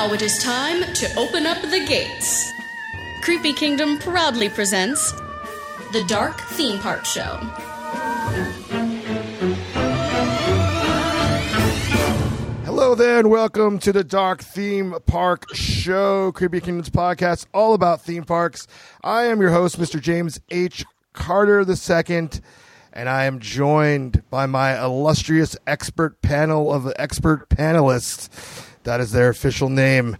Now it is time to open up the gates. Creepy Kingdom proudly presents the Dark Theme Park Show. Hello there, and welcome to the Dark Theme Park Show, Creepy Kingdoms podcast, all about theme parks. I am your host, Mr. James H. Carter II, and I am joined by my illustrious expert panel of expert panelists. That is their official name.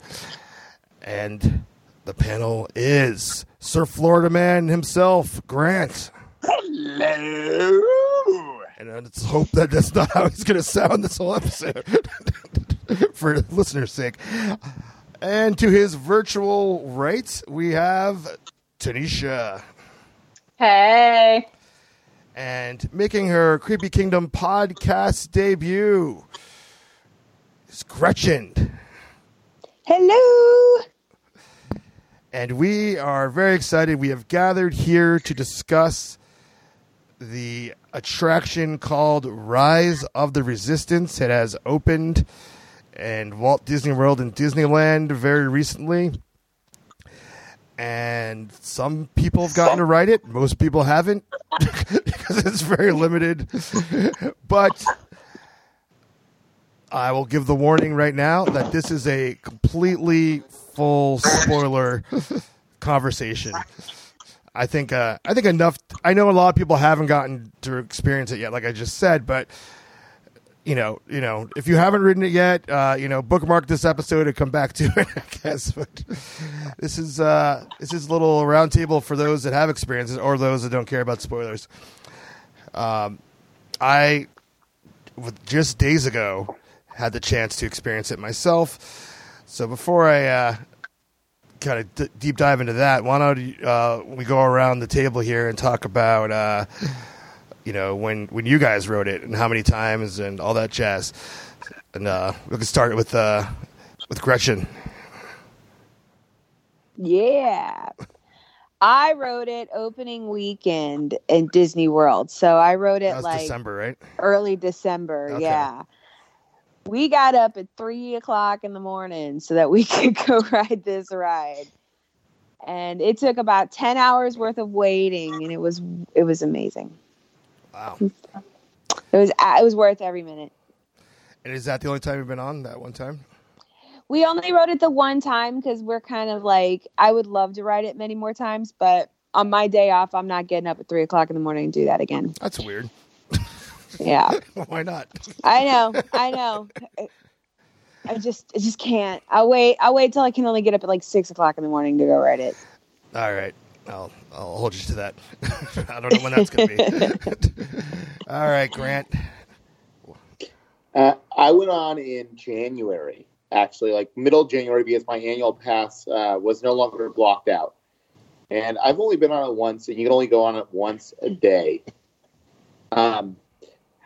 And the panel is Sir Florida Man himself, Grant. Hello. And let's hope that that's not how he's going to sound this whole episode for listeners' sake. And to his virtual right, we have Tanisha. Hey. And making her Creepy Kingdom podcast debut is Gretchen. Hello. And we are very excited. We have gathered here to discuss the attraction called Rise of the Resistance. It has opened in Walt Disney World and Disneyland very recently. And some people have gotten to ride it, most people haven't because it's very limited. but I will give the warning right now that this is a completely full spoiler conversation. I think uh, I think enough. I know a lot of people haven't gotten to experience it yet, like I just said, but you know, you know, if you haven't ridden it yet, uh, you know, bookmark this episode and come back to it. I guess, but this is uh, this is a little roundtable for those that have experiences or those that don't care about spoilers. Um, I just days ago had the chance to experience it myself. So before I uh, kind of d- deep dive into that, why don't uh, we go around the table here and talk about uh, you know when when you guys wrote it and how many times and all that jazz. And uh, we can start with uh, with Gretchen. Yeah. I wrote it opening weekend in Disney World. So I wrote it like December, right? early December. Okay. Yeah. We got up at three o'clock in the morning so that we could go ride this ride. And it took about 10 hours worth of waiting and it was it was amazing. Wow. It was uh, it was worth every minute. And is that the only time you've been on that one time? We only rode it the one time because we're kind of like I would love to ride it many more times, but on my day off, I'm not getting up at three o'clock in the morning and do that again. That's weird. Yeah, Why not? I know, I know. I just, I just can't. I'll wait. I'll wait till I can only get up at like six o'clock in the morning to go write it. All right. I'll I'll hold you to that. I don't know when that's going to be. All right, Grant. Uh, I went on in January, actually, like middle January, because my annual pass uh, was no longer blocked out. And I've only been on it once, and you can only go on it once a day. Um,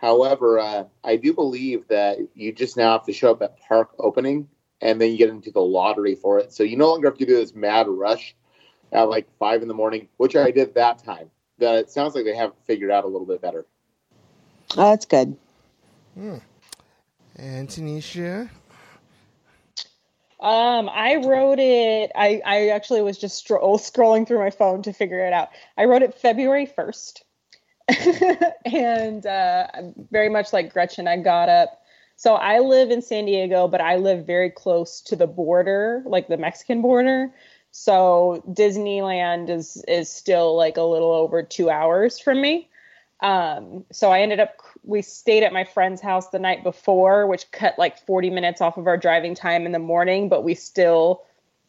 however, uh, I do believe that you just now have to show up at park opening, and then you get into the lottery for it. So you no longer have to do this mad rush at like five in the morning, which I did that time. That it sounds like they have figured out a little bit better. Oh, that's good. And Tanisha. Um, I wrote it. I, I actually was just stro- scrolling through my phone to figure it out. I wrote it February 1st. and uh, very much like Gretchen, I got up. So I live in San Diego, but I live very close to the border, like the Mexican border. So Disneyland is is still like a little over two hours from me. Um, so I ended up we stayed at my friend's house the night before, which cut like 40 minutes off of our driving time in the morning, but we still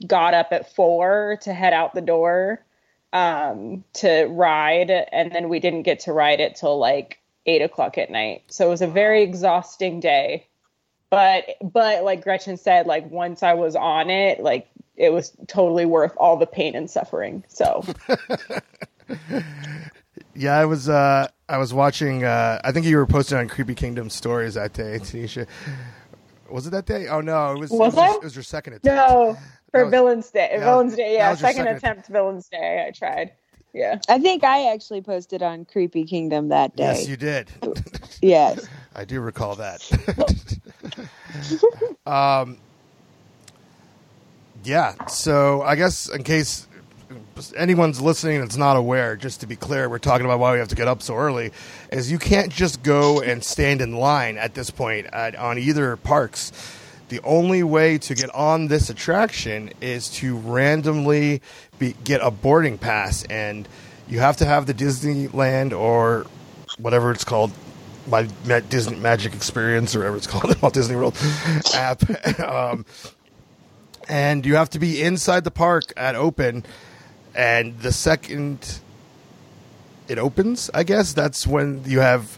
got up at four to head out the door um, to ride, and then we didn't get to ride it till like eight o'clock at night. So it was a very exhausting day. But but like Gretchen said, like once I was on it, like it was totally worth all the pain and suffering. So Yeah, I was uh I was watching uh I think you were posting on Creepy Kingdom stories that day, Tanisha. Was it that day? Oh no, it was Was it, was, your, it was your second attempt. no, for was- Villains Day, that was- Villains Day, yeah, second second- attempt Villains Day. I tried. Yeah. I think I actually posted on Creepy Kingdom that day. Yes, you did. yes. I do recall that. um, yeah. So I guess in case anyone's listening that's not aware, just to be clear, we're talking about why we have to get up so early. Is you can't just go and stand in line at this point at, on either parks. The only way to get on this attraction is to randomly be, get a boarding pass, and you have to have the Disneyland or whatever it's called my Disney Magic Experience or whatever it's called, Walt Disney World app. um, and you have to be inside the park at open. And the second it opens, I guess that's when you have,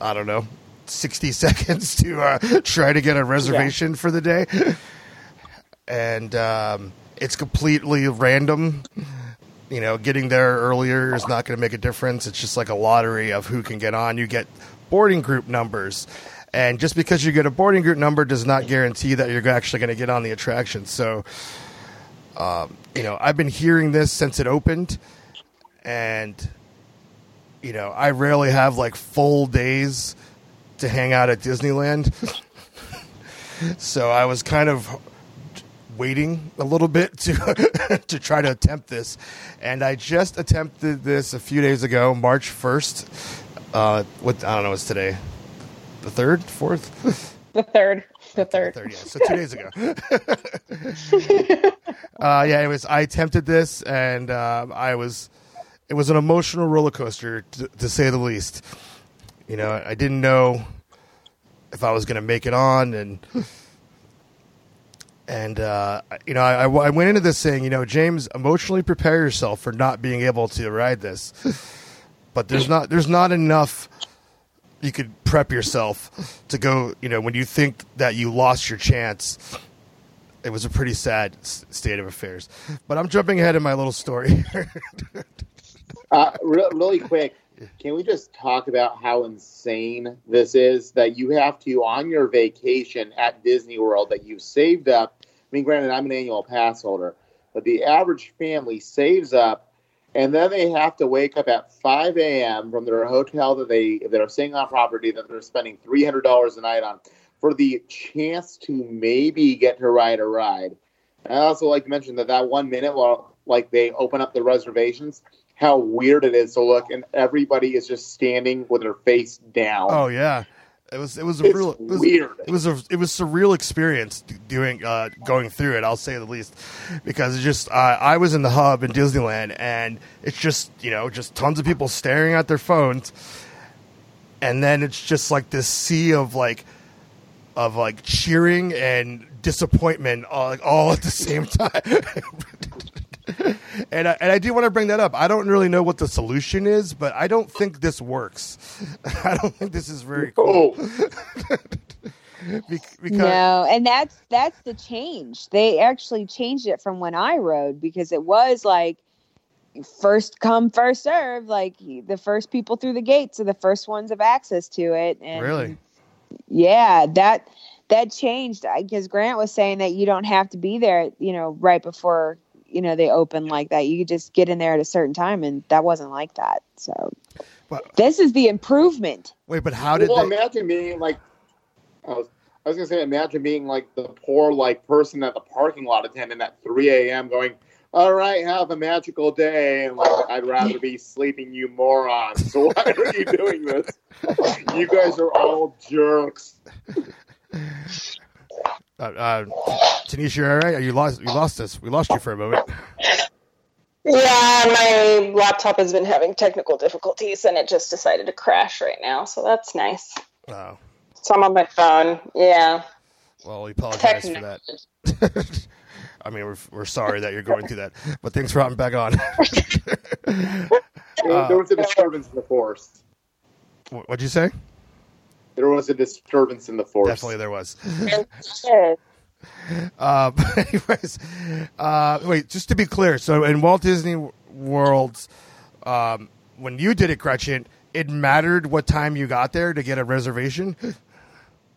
I don't know, 60 seconds to uh, try to get a reservation for the day. And um, it's completely random. You know, getting there earlier is not going to make a difference. It's just like a lottery of who can get on. You get boarding group numbers. And just because you get a boarding group number does not guarantee that you're actually going to get on the attraction. So, um, you know, I've been hearing this since it opened. And, you know, I rarely have like full days to hang out at Disneyland. so I was kind of waiting a little bit to to try to attempt this, and I just attempted this a few days ago, March first. Uh, what I don't know, it's today, the third, fourth, The third. The third. third, yeah. So two days ago. uh, yeah, it was. I attempted this, and uh, I was. It was an emotional roller coaster, to, to say the least. You know, I didn't know if I was going to make it on, and and uh, you know, I, I went into this saying, you know, James, emotionally prepare yourself for not being able to ride this. But there's not there's not enough you could prep yourself to go. You know, when you think that you lost your chance, it was a pretty sad s- state of affairs. But I'm jumping ahead in my little story. Uh, re- really quick, can we just talk about how insane this is? That you have to on your vacation at Disney World that you saved up. I mean, granted, I'm an annual pass holder, but the average family saves up, and then they have to wake up at 5 a.m. from their hotel that they that are staying on property that they're spending $300 a night on for the chance to maybe get to ride a ride. And I also like to mention that that one minute while like they open up the reservations, how weird it is to look, and everybody is just standing with their face down. oh yeah, it was it was a It's real it was, weird. It was a it was surreal experience doing uh, going through it. I'll say the least, because it's just uh, I was in the hub in Disneyland, and it's just you know just tons of people staring at their phones, and then it's just like this sea of like of like cheering and disappointment all, like, all at the same time. and I, and I do want to bring that up. I don't really know what the solution is, but I don't think this works. I don't think this is very cool. Oh, Be- because No, and that's that's the change. They actually changed it from when I rode because it was like first come first serve like the first people through the gates are the first ones have access to it and really, yeah that that changed because grant was saying that you don't have to be there you know right before you know they open like that you could just get in there at a certain time and that wasn't like that so But- this is the improvement wait, but how did well, they? imagine being like, I was, I was gonna say, imagine being like the poor like person at the parking lot attendant at 3 a.m. going, "All right, have a magical day," and like, I'd rather be sleeping, you morons. So why are you doing this? You guys are all jerks. Uh, uh, Tanisha, you all right? You lost. You lost us. We lost you for a moment. Yeah, my laptop has been having technical difficulties and it just decided to crash right now, so that's nice. Oh, So I'm on my phone. Yeah. well, we apologize for that. I mean, we're we're sorry that you're going through that, but thanks for hopping back on. There, uh, there was a disturbance in the force. What'd you say? There was a disturbance in the force. Definitely, there was. Uh, but anyways, uh, wait, just to be clear, so in Walt Disney World's, um, when you did it, Gretchen, it mattered what time you got there to get a reservation.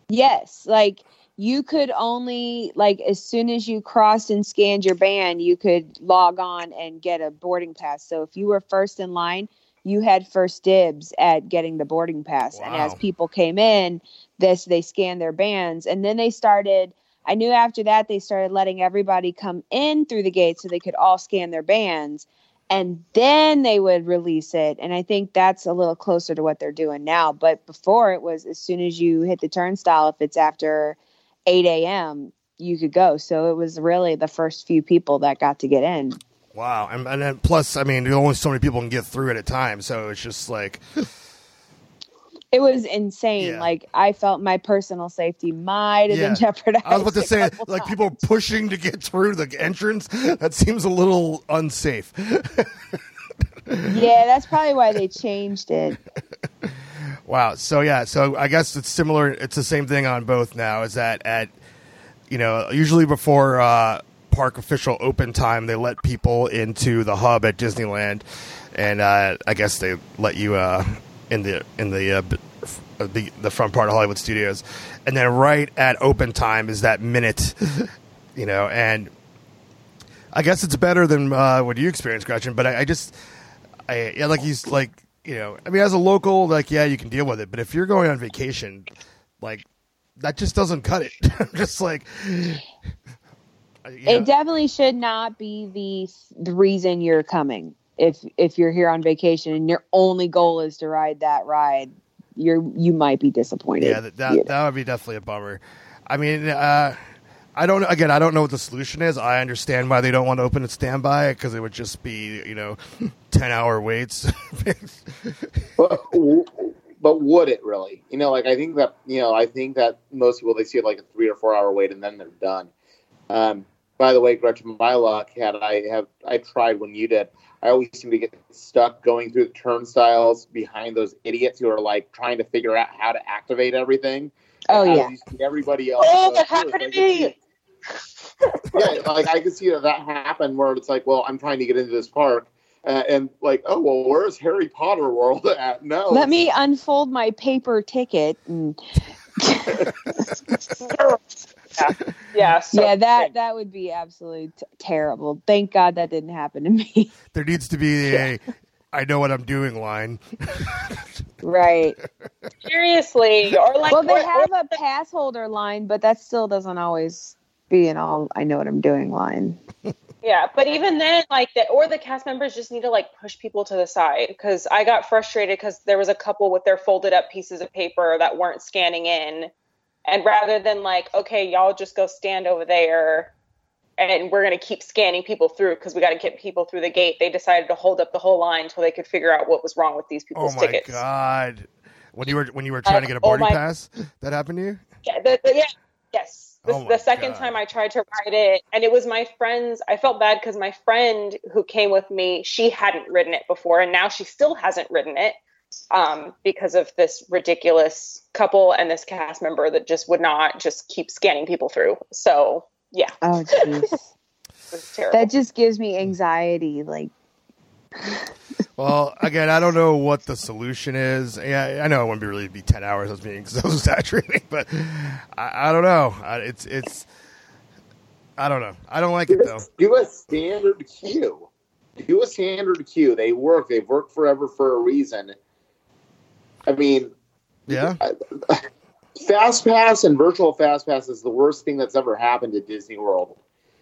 Yes, like you could only like as soon as you crossed and scanned your band, you could log on and get a boarding pass. So if you were first in line, you had first dibs at getting the boarding pass. And as people came in, this they scanned their bands and then they started I knew after that they started letting everybody come in through the gate so they could all scan their bands. And then they would release it. And i think that's a little closer to what they're doing now. But before it was as soon as you hit the turnstile if it's after 8 a.m you could go. So it was really the first few people that got to get in. Wow, and, and then plus, I mean, there's only so many people can get through at a time, so it's just like, it was insane Yeah. like i felt my personal safety might have Yeah. been jeopardized I was about to say, like times. people pushing to get through the entrance. That seems a little unsafe. yeah that's probably why they changed it Wow. So yeah. So I guess it's similar. It's the same thing on both now. Is that at you know usually before uh, park official open time, they let people into the hub at Disneyland, and uh, I guess they let you uh, in the in the, uh, uh, the the front part of Hollywood Studios, and then right at open time is that minute, you know, and I guess it's better than uh, what you experienced, Gretchen. But I, I just, I yeah, like he's like you know, I mean, as a local, like yeah, you can deal with it. But if you're going on vacation, like that just doesn't cut it. just like you know, it definitely should not be the the reason you're coming if if you're here on vacation and your only goal is to ride that ride you're you might be disappointed yeah, that that, you know. that would be definitely a bummer. I mean, uh, I don't again, I don't know what the solution is. I understand why they don't want to open at standby because it would just be you know ten hour waits. but, but would it really? You know, like I think that you know, I think that most people they see it like a three or four hour wait and then they're done. Um, by the way, Gretchen, my luck had I have I tried when you did. I always seem to get stuck going through the turnstiles behind those idiots who are like trying to figure out how to activate everything. oh yeah everybody else. Oh, that happened to me. yeah, like I could see that that happen where it's like, well, I'm trying to get into this park, uh, and like, oh well, where's Harry Potter World at? No, let me unfold my paper ticket and Yeah, so yeah that that would be absolutely t- terrible. Thank god that didn't happen to me. There needs to be a I know what I'm doing line. right. Seriously, or like, well they or- have or- a pass holder line but that still doesn't always be an all i know what i'm doing line. Yeah, but even then, like that, or the cast members just need to like push people to the side because I got frustrated because there was a couple with their folded up pieces of paper that weren't scanning in, and rather than like, okay, y'all just go stand over there, and we're gonna keep scanning people through because we got to get people through the gate. They decided to hold up the whole line until they could figure out what was wrong with these people's tickets. Oh my tickets. god! When you were when you were uh, trying to get a oh boarding my- pass, that happened to you? Yeah, the, the, yeah, yes. The, Oh the second God. time I tried to ride it, and it was my friend's. I felt bad because my friend who came with me, she hadn't ridden it before, and now she still hasn't ridden it um, because of this ridiculous couple and this cast member that just would not just keep scanning people through. So yeah, oh jeez it was terrible. that just gives me anxiety like Well, again, I don't know what the solution is. Yeah, I know it wouldn't be really be ten hours. I was being so exaggerating, but I, I don't know. I, it's it's. I don't know. I don't like it though. do a standard queue. Do a standard queue. They work. They've worked forever for a reason. I mean, Yeah. Fast Pass and Virtual Fast Pass is the worst thing that's ever happened to Disney World,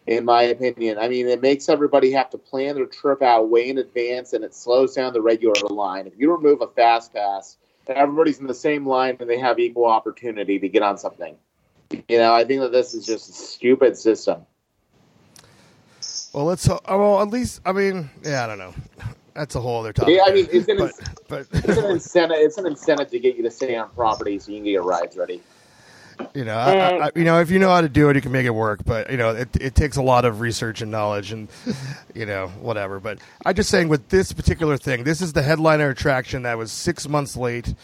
in my opinion. I mean, it makes everybody have to plan their trip out way in advance, and it slows down the regular line. If you remove a Fast Pass, everybody's in the same line and they have equal opportunity to get on something. You know, I think that this is just a stupid system. Well, let's. oh, Well, at least I mean, yeah, I don't know. That's a whole other topic. Yeah, I mean, it's an, but it's an incentive. It's an incentive to get you to stay on property so you can get your rides ready. You know, I, I, you know, if you know how to do it, you can make it work. But you know, it it takes a lot of research and knowledge, and you know, whatever. But I'm just saying, with this particular thing, this is the headliner attraction that was six months late.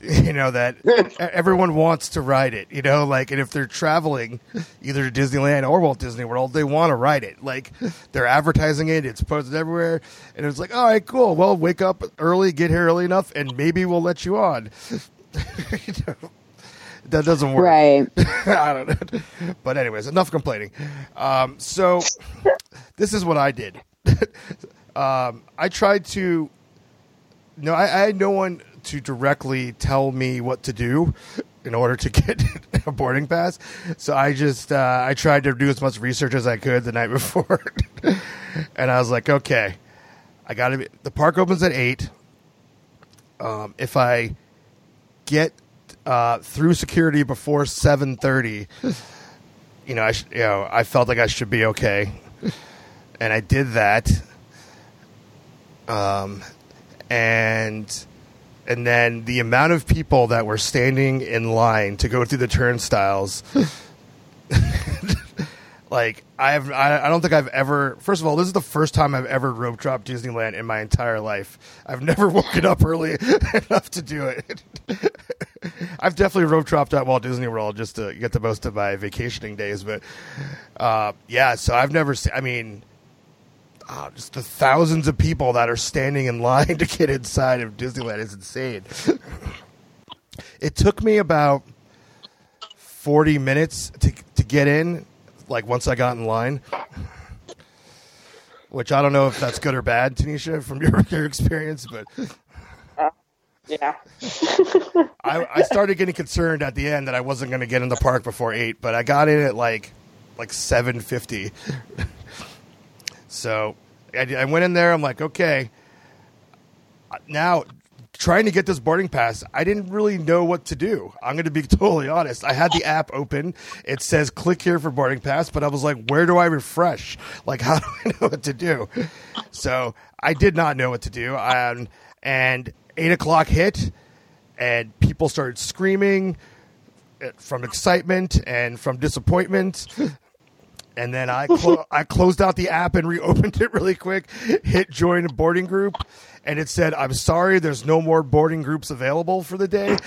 You know that everyone wants to ride it. You know, like, and if they're traveling either to Disneyland or Walt Disney World, they want to ride it. Like, they're advertising it; it's posted everywhere, and it's like, all right, cool. Well, wake up early, get here early enough, and maybe we'll let you on. you know? That doesn't work. Right. I don't know. But anyways, enough complaining. Um, so this is what I did. um, I tried to. No, I, I had no one to directly tell me what to do in order to get a boarding pass. So I just uh, I tried to do as much research as I could the night before, and I was like, okay, I got to. The park opens at eight. Um, if I get uh, through security before seven thirty, you know, I sh- you know I felt like I should be okay, and I did that. Um, and and then the amount of people that were standing in line to go through the turnstiles. like I've I, I don't think I've ever first of all this is the first time I've ever rope dropped Disneyland in my entire life. I've never woken up early enough to do it. I've definitely rope dropped at Walt Disney World just to get the most of my vacationing days, but uh, yeah, so I've never seen I mean uh, just the thousands of people that are standing in line to get inside of Disneyland is insane. it took me about 40 minutes to to get in like once I got in line. Which I don't know if that's good or bad, Tanisha, from your, your experience, but uh, Yeah. I, I started getting concerned at the end that I wasn't going to get in the park before eight, but I got in at like like seven fifty. so I, I went in there. I'm like, okay, now trying to get this boarding pass, I didn't really know what to do. I'm going to be totally honest. I had the app open. It says click here for boarding pass, but I was like, where do I refresh? Like, how do I know what to do? So I did not know what to do. Um, and eight o'clock hit, and people started screaming uh, from excitement and from disappointment. And then I clo- I closed out the app and reopened it really quick, hit join a boarding group, and it said, "I'm sorry, there's no more boarding groups available for the day."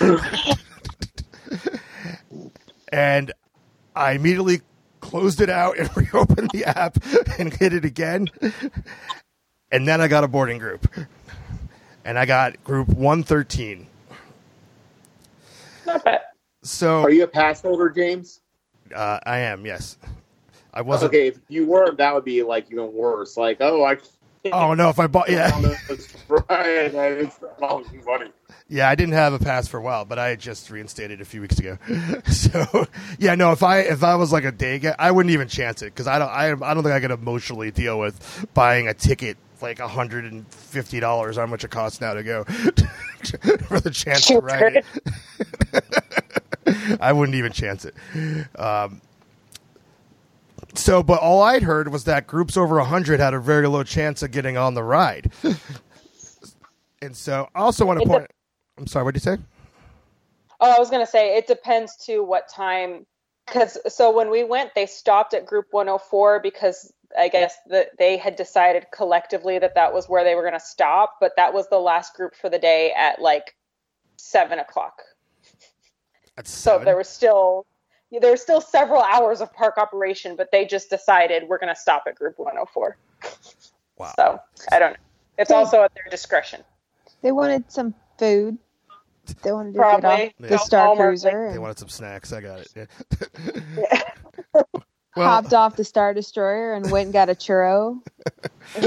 and I immediately closed it out and reopened the app and hit it again. And then I got a boarding group. And I got group 113. Not bad. So Are you a pass holder, James? uh, I am, yes. I wasn't. Okay, if you weren't, that would be like even worse. Like, oh, I. Oh no! If I bought, yeah, right. It's all funny. Yeah, I didn't have a pass for a while, but I had just reinstated a few weeks ago. So yeah, no, if I if I was like a day guy, I wouldn't even chance it because I don't I, I don't think I could emotionally deal with buying a ticket like hundred and fifty dollars, how much it costs now to go for the chance to ride it. I wouldn't even chance it. Um, so, but all I'd heard was that groups over hundred had a very low chance of getting on the ride. And so, I also want to It point. I'm sorry. What did you say? Oh, I was gonna say it depends to what time. Because so when we went, they stopped at group 104 because I guess that they had decided collectively that that was where they were gonna stop. But that was the last group for the day at like seven o'clock. At seven? So there was still there were still several hours of park operation, but they just decided we're gonna stop at group 104. Wow. So I don't know. It's also at their discretion. They wanted some food. They wanted to get off Probably. the Yeah. Star Hallmark, Cruiser They wanted some snacks. I got it. Yeah. Yeah. well, hopped off the Star Destroyer and went and got a churro.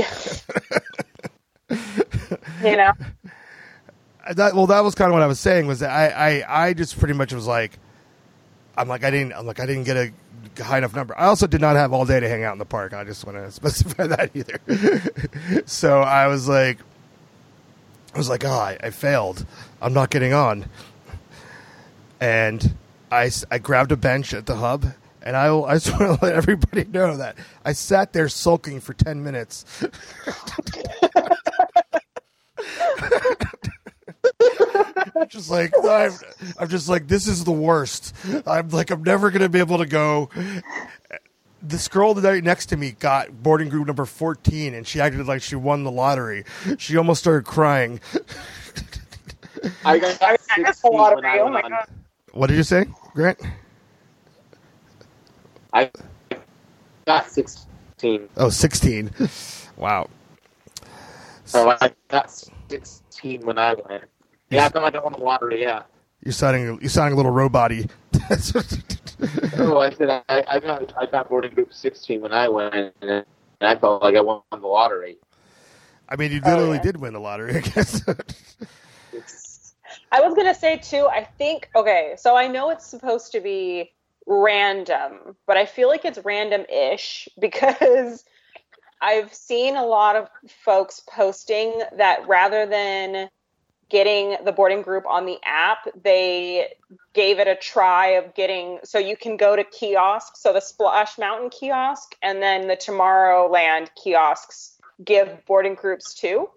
you know. that well, that was kind of what I was saying. Was that I, I, I just pretty much was like, I'm like I didn't, I'm like I didn't get a high enough number. I also did not have all day to hang out in the park. I just want to specify that either. so I was like, I was like, oh, I, I failed. I'm not getting on. And I, I grabbed a bench at the hub. And I, I just want to let everybody know that I sat there sulking for 10 minutes. Just like I'm, I'm just like this is the worst. I'm like I'm never gonna be able to go. This girl right next to me got boarding group number fourteen, and she acted like she won the lottery. She almost started crying. I got I mean, that's a 16 lot of when I Oh my god. What did you say, Grant? I got 16. Oh, 16. Wow. So I got 16 when I went. Yeah, I thought I don't won the lottery. Yeah. You're sounding you're sounding a little robot-y. Oh, I said I, I got I got boarding group 16 when I went, and I felt like I won the lottery. I mean, you Oh, literally yeah. did win the lottery, I guess. I was gonna say too. I think okay, so I know it's supposed to be random, but I feel like it's random-ish because I've seen a lot of folks posting that rather than getting the boarding group on the app, they gave it a try of getting. So you can go to kiosks, so the Splash Mountain kiosk, and then the Tomorrowland kiosks give boarding groups too.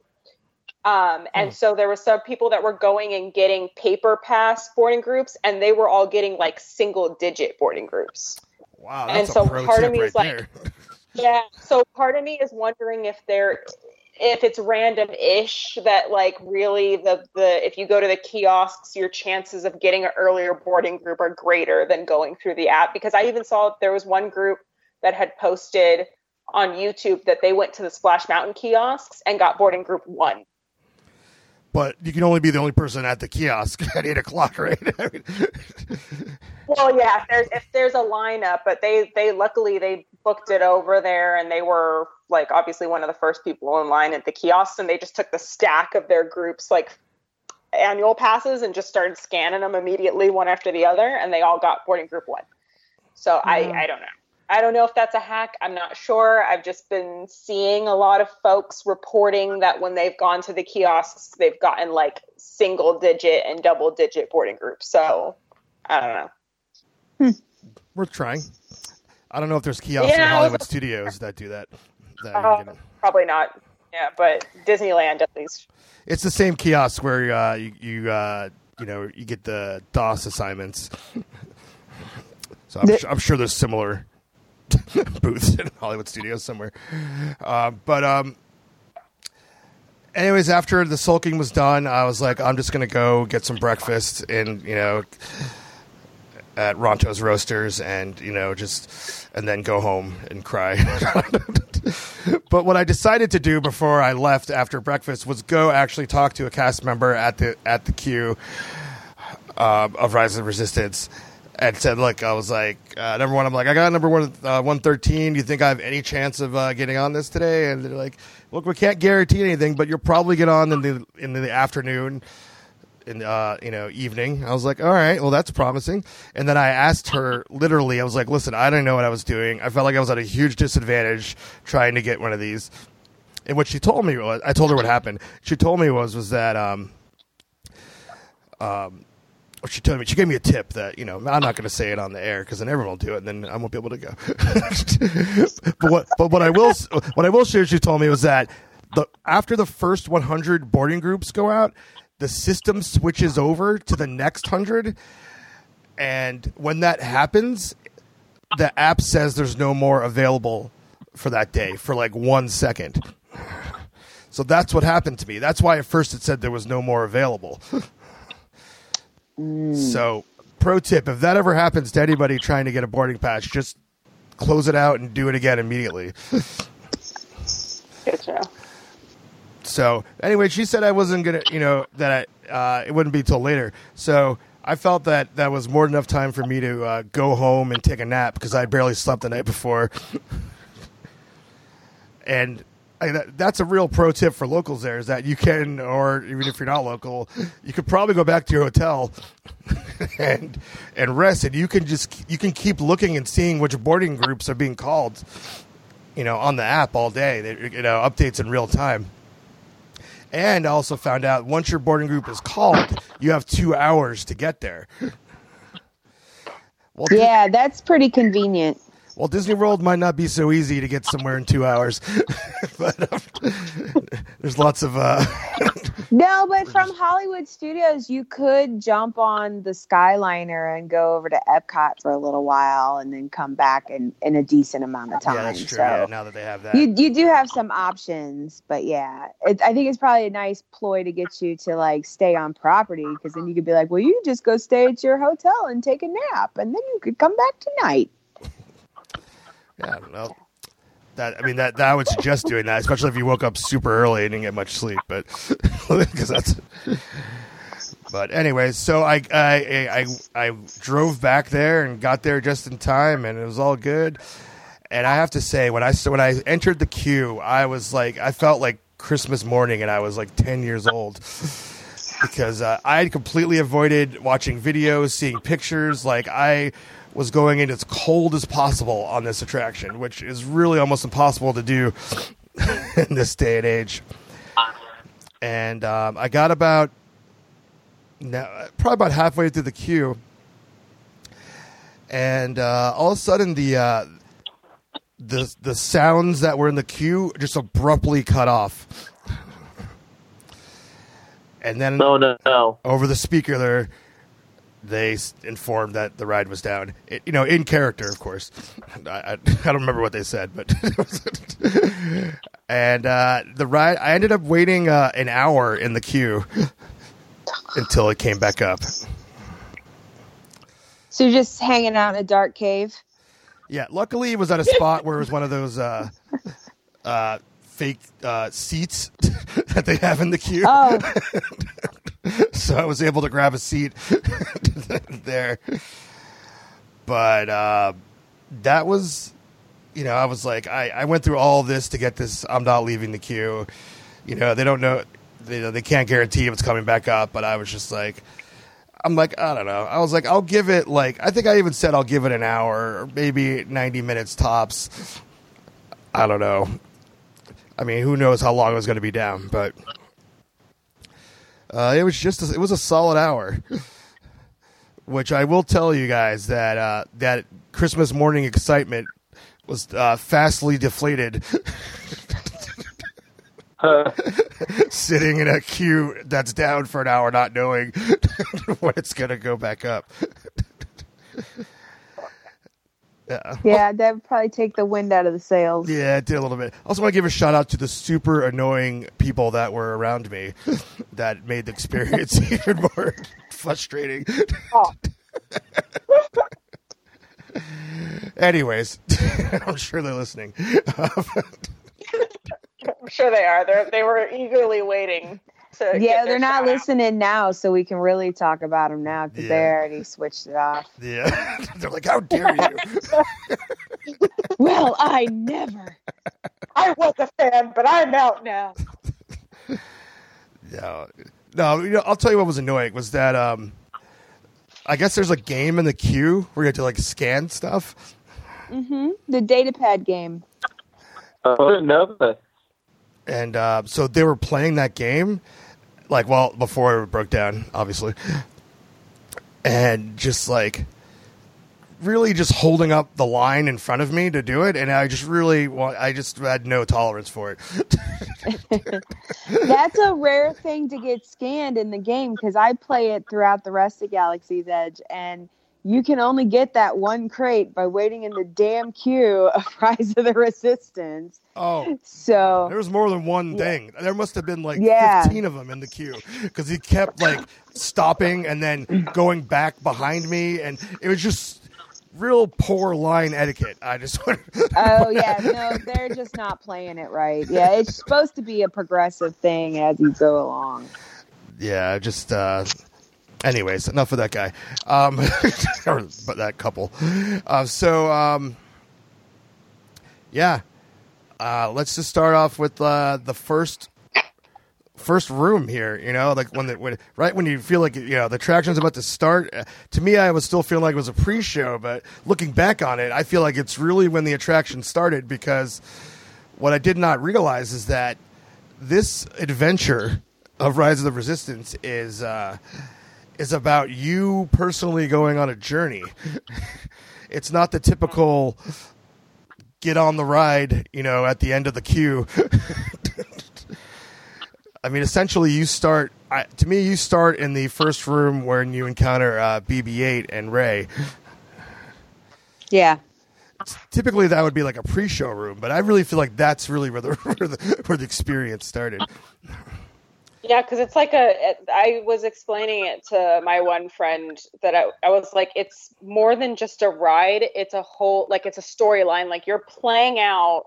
Um, and so there were some people that were going and getting paper pass boarding groups, and they were all getting like single digit boarding groups. wow, And so a pro part of me right is like- Yeah. So part of me is wondering if they're if it's random ish that like really the the if you go to the kiosks your chances of getting an earlier boarding group are greater than going through the app because I even saw there was one group that had posted on YouTube that they went to the Splash Mountain kiosks and got boarding group one. But you can only be the only person at the kiosk at eight o'clock, right? I mean, Well, yeah, if there's if there's a lineup, but they they luckily they booked it over there, and they were like obviously one of the first people in line at the kiosks, and they just took the stack of their groups like annual passes and just started scanning them immediately one after the other, and they all got boarding group one. So I mm-hmm. I don't know. I don't know if that's a hack. I'm not sure. I've just been seeing a lot of folks reporting that when they've gone to the kiosks, they've gotten like single digit and double digit boarding groups. So I don't know. Hmm. worth trying. I don't know if there's kiosks Yeah, in Hollywood studios that do that. That you Uh, can get- probably not. Yeah, but Disneyland at least. it's the same kiosk where uh, you you uh, you know you get the DAS assignments. so I'm, The- su- I'm sure there's similar booths in Hollywood studios somewhere. Uh, but um, anyways, after the sulking was done, I was like, I'm just gonna go get some breakfast and you know at Ronto's Roasters and you know just and then go home and cry. but what I decided to do before I left after breakfast was go actually talk to a cast member at the at the queue uh, of Rise of Resistance. And said, "Look, I was like, uh, number one. I'm like, I got number one, uh, one thirteen. Do you think I have any chance of uh, getting on this today?" And they're like, "Look, we can't guarantee anything, but you'll probably get on in the in the afternoon." In uh, you know evening. I was like, all right, well that's promising. And then I asked her literally, I was like, listen, I didn't know what I was doing. I felt like I was at a huge disadvantage trying to get one of these. And what she told me was, I told her what happened. She told me was was that um um. She told me she gave me a tip that you know I'm not going to say it on the air because then everyone will do it and then I won't be able to go. but what but what I will what I will share she told me was that the after the first 100 boarding groups go out, the system switches over to the next 100 and when that happens the app says there's no more available for that day for like 1 second. So that's what happened to me. That's why at first it said there was no more available. Hmm. So, pro tip: if that ever happens to anybody trying to get a boarding pass, just close it out and do it again immediately. Good to know. So anyway, she said I wasn't gonna, you know, that I, uh, it wouldn't be till later. So I felt that that was more than enough time for me to uh, go home and take a nap because I barely slept the night before. and I, that, that's a real pro tip for locals. There is that you can, or even if you're not local, you could probably go back to your hotel and and rest, and you can just you can keep looking and seeing which boarding groups are being called. You know, on the app all day. They, you know, updates in real time. And I also found out once your boarding group is called, you have two hours to get there. Well, Yeah, that's pretty convenient. well, Disney World might not be so easy to get somewhere in two hours, but um, there's lots of uh, No, but from Hollywood Studios, you could jump on the Skyliner and go over to Epcot for a little while, and then come back in, in a decent amount of time. yeah, that's true. So yeah, now that they have that. you you do have some options, but yeah, it, I think it's probably a nice ploy to get you to like stay on property because then you could be like, well, you just go stay at your hotel and take a nap, and then you could come back tonight. Yeah, I don't know. That I mean that, that I would suggest doing that, especially if you woke up super early and didn't get much sleep. But because that's. But anyways, so I, I I I drove back there and got there just in time, and it was all good. And I have to say, when I when I entered the queue, I was like, I felt like Christmas morning, and I was like ten years old because uh, I had completely avoided watching videos, seeing pictures. Like I was going in as cold as possible on this attraction, which is really almost impossible to do in this day and age. And um, I got about now, probably about halfway through the queue, and uh, all of a sudden the uh, the the sounds that were in the queue just abruptly cut off. And then No, no, no. over the speaker there they informed that the ride was down it, you know in character of course I, I, I don't remember what they said but and uh, the ride i ended up waiting uh, an hour in the queue until it came back up So you're just hanging out in a dark cave. yeah luckily it was at a spot where it was one of those uh, uh, fake uh, seats that they have in the queue Oh, so I was able to grab a seat there. But uh, that was, you know, I was like, I, I went through all this to get this. I'm not leaving the queue. You know, they don't know, they, they can't guarantee if it's coming back up. But I was just like, I'm like, I don't know. I was like, I'll give it like, I think I even said I'll give it an hour or maybe 90 minutes tops. I don't know. I mean, who knows how long it was going to be down, but uh, it was just a, it was a solid hour. Which I will tell you guys that uh, that Christmas morning excitement was uh, fastly deflated sitting in a queue that's down for an hour, not knowing when it's going to go back up. Yeah. yeah, that would probably take the wind out of the sails. Yeah, it did a little bit. Also, want to give a shout out to the super annoying people that were around me that made the experience even more frustrating. Oh. Anyways, I'm sure they're listening. I'm sure they are. They they were eagerly waiting. To Yeah, get their they're not shout out. listening now, so we can really talk about them now because they already switched it off. yeah, they're like, "How dare you!" well, I never. I was a fan, but I'm out now. No, no. You know, I'll tell you what was annoying was that um, I guess there's a game in the queue where you have to like scan stuff. Mm-hmm. The data pad game. I didn't know that. and uh, so they were playing that game, like well before it broke down, obviously, and just like really just holding up the line in front of me to do it, and I just really want, I just had no tolerance for it. That's a rare thing to get scanned in the game because I play it throughout the rest of Galaxy's Edge, and you can only get that one crate by waiting in the damn queue of Rise of the Resistance. Oh, So there was more than one thing. There must have been like Yeah. fifteen of them in the queue because he kept like stopping and then going back behind me, and it was just real poor line etiquette. I just Oh yeah, no, they're just not playing it right. Yeah, it's supposed to be a progressive thing as you go along. yeah, just uh anyways, enough of that guy. Um or but that couple. Uh so um yeah. Uh let's just start off with uh the first first room here, you know, like when the when right when you feel like you know the attraction's about to start. uh, To me, I was still feeling like it was a pre-show, but looking back on it, I feel like it's really when the attraction started because what I did not realize is that this adventure of Rise of the Resistance is uh, is about you personally going on a journey. it's not the typical get on the ride, you know, at the end of the queue. I mean, essentially, you start. I, to me, you start in the first room when you encounter uh, BB-8 and Rey. Yeah. Typically, that would be like a pre-show room, but I really feel like that's really where the where the, where the experience started. Yeah, because it's like a. I was explaining it to my one friend that I, I was like, it's more than just a ride. It's a whole, like, it's a storyline. Like, you're playing out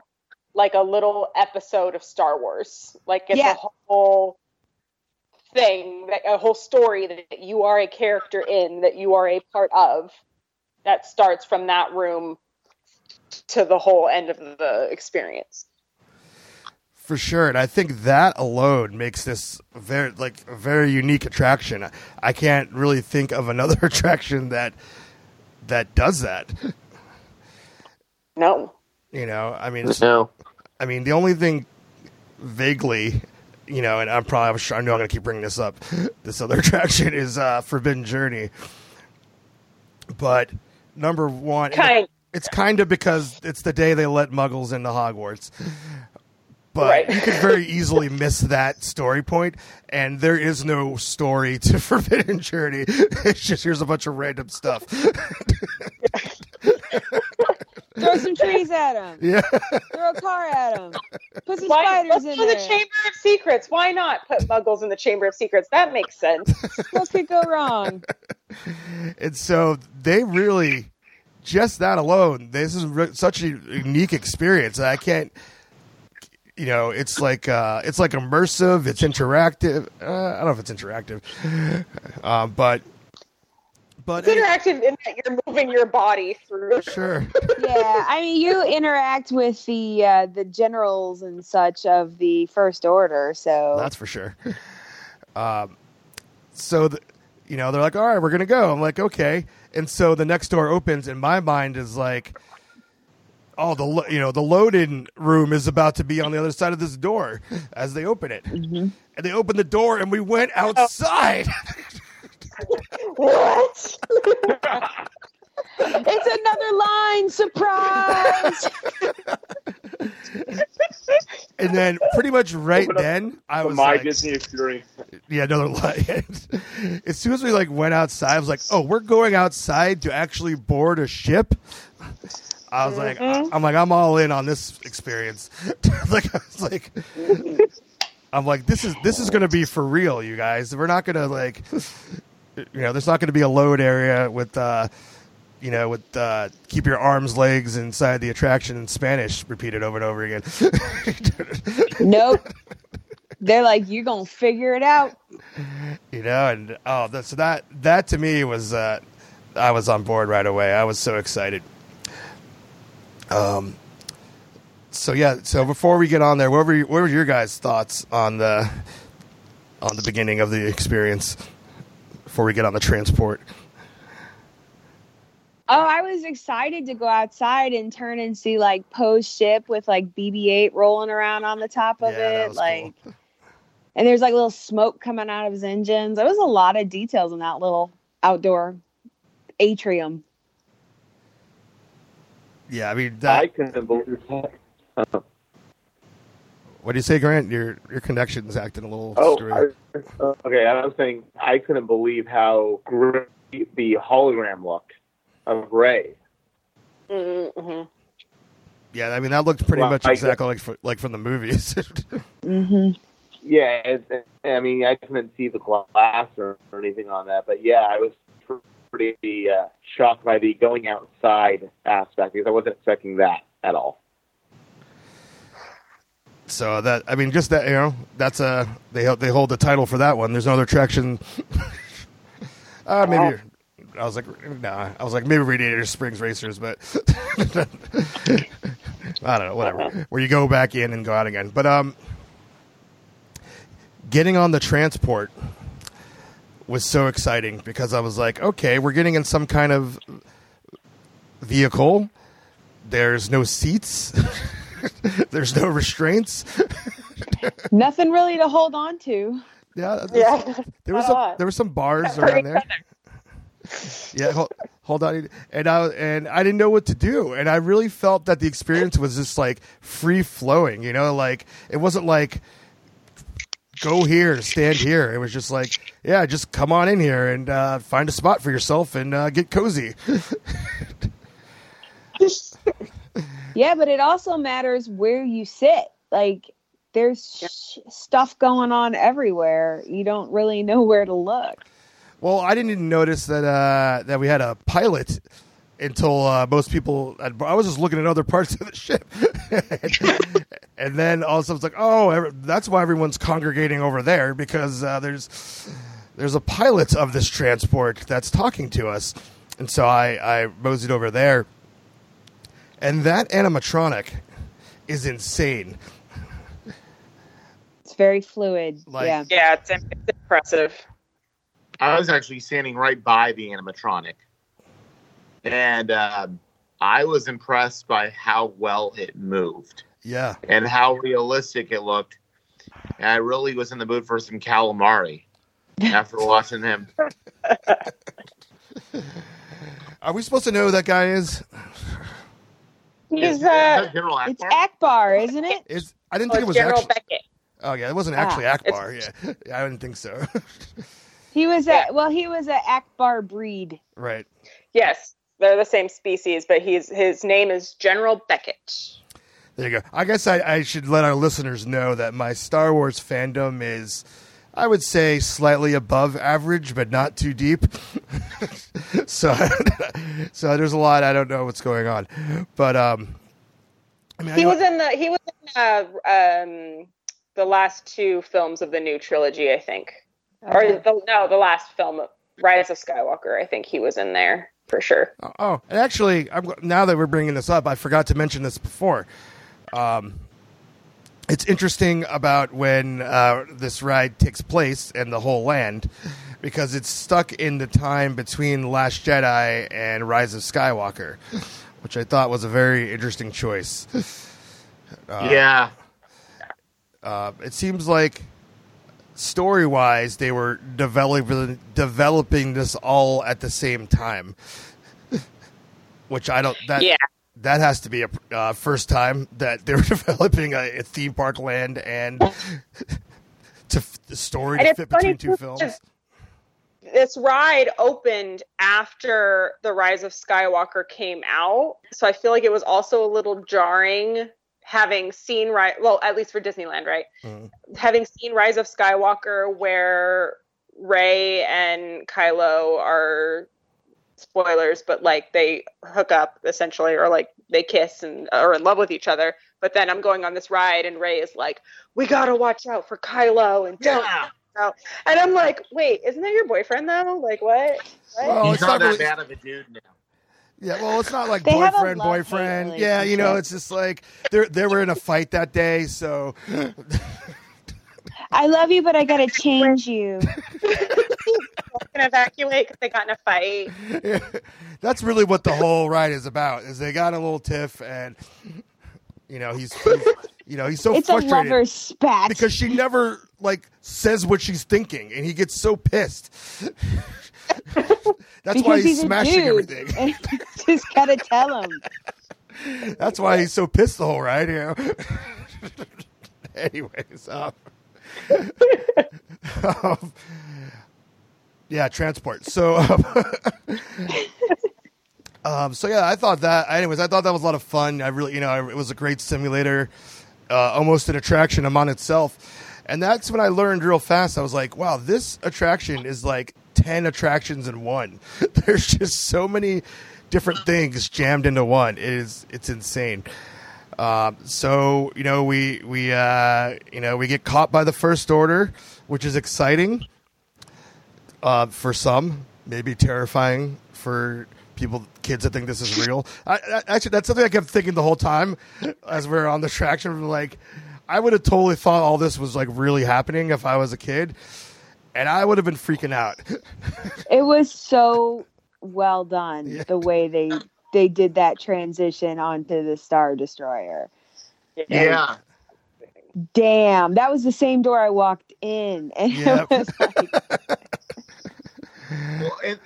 like a little episode of Star Wars. Like, it's Yeah. a whole thing, that, a whole story that you are a character in, that you are a part of, that starts from that room to the whole end of the experience. For sure, and I think that alone makes this very like a very unique attraction. I can't really think of another attraction that that does that. No. You know, I mean, No. I mean, the only thing vaguely, you know, and I'm probably I'm sure I know I'm going to keep bringing this up. This other attraction is uh, Forbidden Journey, but number one, Kind. it's kind of because it's the day they let Muggles into Hogwarts. But Right. you could very easily miss that story point, and there is no story to Forbidden Journey. It's just here's a bunch of random stuff. Throw some trees at him. yeah, Throw a car at him. Put some Why, spiders let's in do there. the Chamber of Secrets. Why not put Muggles in the Chamber of Secrets? That makes sense. What could go wrong? and so they really just that alone. This is re- such a unique experience. I can't. You know, it's like uh, it's like immersive. It's interactive. Uh, I don't know if it's interactive, uh, but but It's interactive in that you're moving your body through. sure. Yeah, I mean, you interact with the uh, the generals and such of the First Order, so That's for sure. Um, so, the, you know, they're like, all right, we're going to go. I'm like, okay. And so the next door opens, and my mind is like, oh, the, lo- you know, the loading room is about to be on the other side of this door as they open it. Mm-hmm. And they open the door, and we went oh. outside. What? it's another line surprise. and then pretty much right up then, I was My like, Disney experience. Yeah, another line as soon as we like went outside, I was like, "Oh, we're going outside to actually board a ship." I was like, "I'm like, I'm all in on this experience." like, I was like, "I'm like, this is this is going to be for real, you guys. We're not going to like, you know, there's not going to be a load area with." uh you know, with uh, keep your arms, legs inside the attraction in Spanish repeated over and over again. nope. They're like, you're gonna figure it out. you know and oh that, so that that to me was uh i was on board right away i was so excited um so yeah so before we get on there what were, what were your guys thoughts on the on the beginning of the experience before we get on the transport Oh, I was excited to go outside and turn and see like Poe's ship with like BB-8 rolling around on the top of Yeah, it, like. And there's like little smoke coming out of his engines. There was a lot of details in that little outdoor atrium. Yeah i mean that, I couldn't believe that. Uh, what do you say grant your your connection's acting a little oh. I, uh, okay. I was saying I couldn't believe how great the hologram looked of Rey. Mm-hmm. yeah i mean that looked pretty Well, much I- exactly like fr- like from the movies Mm-hmm. Yeah, it, I mean, I couldn't see the glass or, or anything on that, but yeah, I was pr- pretty uh, shocked by the going outside aspect because I wasn't expecting that at all. So that I mean, just that you know, that's a they hold- they hold the title for that one. There's no other attraction. uh, maybe I was like, nah, I was like maybe Radiator Springs Racers, but I don't know, whatever. Where you go back in and go out again, but um, getting on the transport was so exciting because I was like, okay, we're getting in some kind of vehicle. There's no seats. There's no restraints. Nothing really to hold on to. Yeah, Yeah. There was some, there were some bars around there. Yeah, hold, hold on, and I and I didn't know what to do, and I really felt that the experience was just like free flowing. You know, like it wasn't like go here, stand here. It was just like, yeah, just come on in here and uh, find a spot for yourself and uh, get cozy. Yeah, but it also matters where you sit. Like there's sh- stuff going on everywhere. You don't really know where to look. Well, I didn't even notice that uh, that we had a pilot until uh, most people. I was just looking at other parts of the ship, and then all of a sudden it's like, oh, every- that's why everyone's congregating over there because uh, there's there's a pilot of this transport that's talking to us, and so I I moseyed over there, and that animatronic is insane. It's very fluid. Like- yeah. Yeah, it's, it's impressive. I was actually standing right by the animatronic, and um I was impressed by how well it moved Yeah, and how realistic it looked. And I really was in the mood for some calamari after watching him. are we supposed to know who that guy is? He's Is- is uh, that General It's Ackbar? Ackbar, isn't it? Is I didn't oh, think it was General actually. Beckett. Oh yeah, it wasn't Ah, actually Ackbar. Yeah. yeah, I didn't think so. He was Yeah. a well, he was a Ackbar breed. right. Yes, they're the same species, but he's his name is General Beckett. There you go. I guess I, I should let our listeners know that my Star Wars fandom is, I would say, slightly above average, but not too deep. so, so there's a lot I don't know what's going on, but um, I mean, He know- was in the he was in uh, um the last two films of the new trilogy, I think, or the, no, the last film, Rise of Skywalker. I think he was in there for sure. Oh, and actually, I'm, now that we're bringing this up, I forgot to mention this before. Um, it's interesting about when uh, this ride takes place and the whole land because it's stuck in the time between Last Jedi and Rise of Skywalker, which I thought was a very interesting choice. yeah. Uh, it seems like story wise, they were developing developing this all at the same time, which I don't. That Yeah. that has to be a uh, first time that they were developing a, a theme park land and to the story And to fit between two films. This ride opened after the Rise of Skywalker came out, so I feel like it was also a little jarring having seen right well at least for disneyland right Mhm. having seen rise of skywalker where rey and kylo are spoilers but like they hook up essentially or like they kiss and are in love with each other but then i'm going on this ride and rey is like we gotta watch out for kylo and don't Yeah. out. and i'm like wait isn't that your boyfriend though like what, what? Well, He's it's not not that really- bad of a dude now. Yeah, well, it's not like They boyfriend, boyfriend. Yeah, you know, it's just like they they were in a fight that day, so I love you, but I gotta change you. can evacuate because they got in a fight that's really what the whole ride is about. Is they got a little tiff, and you know he's, he's you know he's so it's a frustrated lover spat. because she never like says what she's thinking, and he gets so pissed. That's why Because he's, smashing everything. just gotta tell him. That's why he's so pissed the whole ride. You know. Anyways, um, um, yeah, transport. So, um, um, so yeah, I thought that. Anyways, I thought that was a lot of fun. I really, you know, it was a great simulator, uh, almost an attraction among itself. And that's when I learned real fast. I was like, wow, this attraction is like 10 attractions in one. There's just so many different things jammed into one. It is, it's insane. Um, so, you know, we, we, uh, you know, we get caught by the first order, which is exciting, uh, for some, maybe terrifying for people, kids that think this is real. I, I, actually, that's something I kept thinking the whole time as we are on the attraction. Like, I would have totally thought all this was like really happening if I was a kid, and I would have been freaking out. It was so well done Yeah. the way they they did that transition onto the Star Destroyer. Yeah. Damn, that was the same door I walked in, and Yep. it was like, Well, and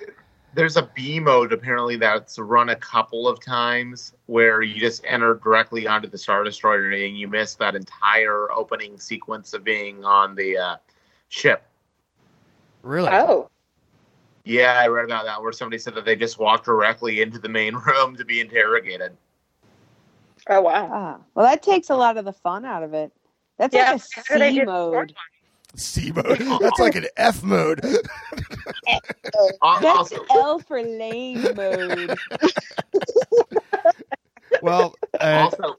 there's a B mode apparently that's run a couple of times where you just enter directly onto the Star Destroyer and you miss that entire opening sequence of being on the uh, ship. Really? Oh, Yeah, I read about that where somebody said that they just walked directly into the main room to be interrogated. oh wow. Ah, well, that takes a lot of the fun out of it. That's Yeah, like that's what I a C did mode. C mode. That's like an F mode. That's Also, L for lame mode. well, uh, also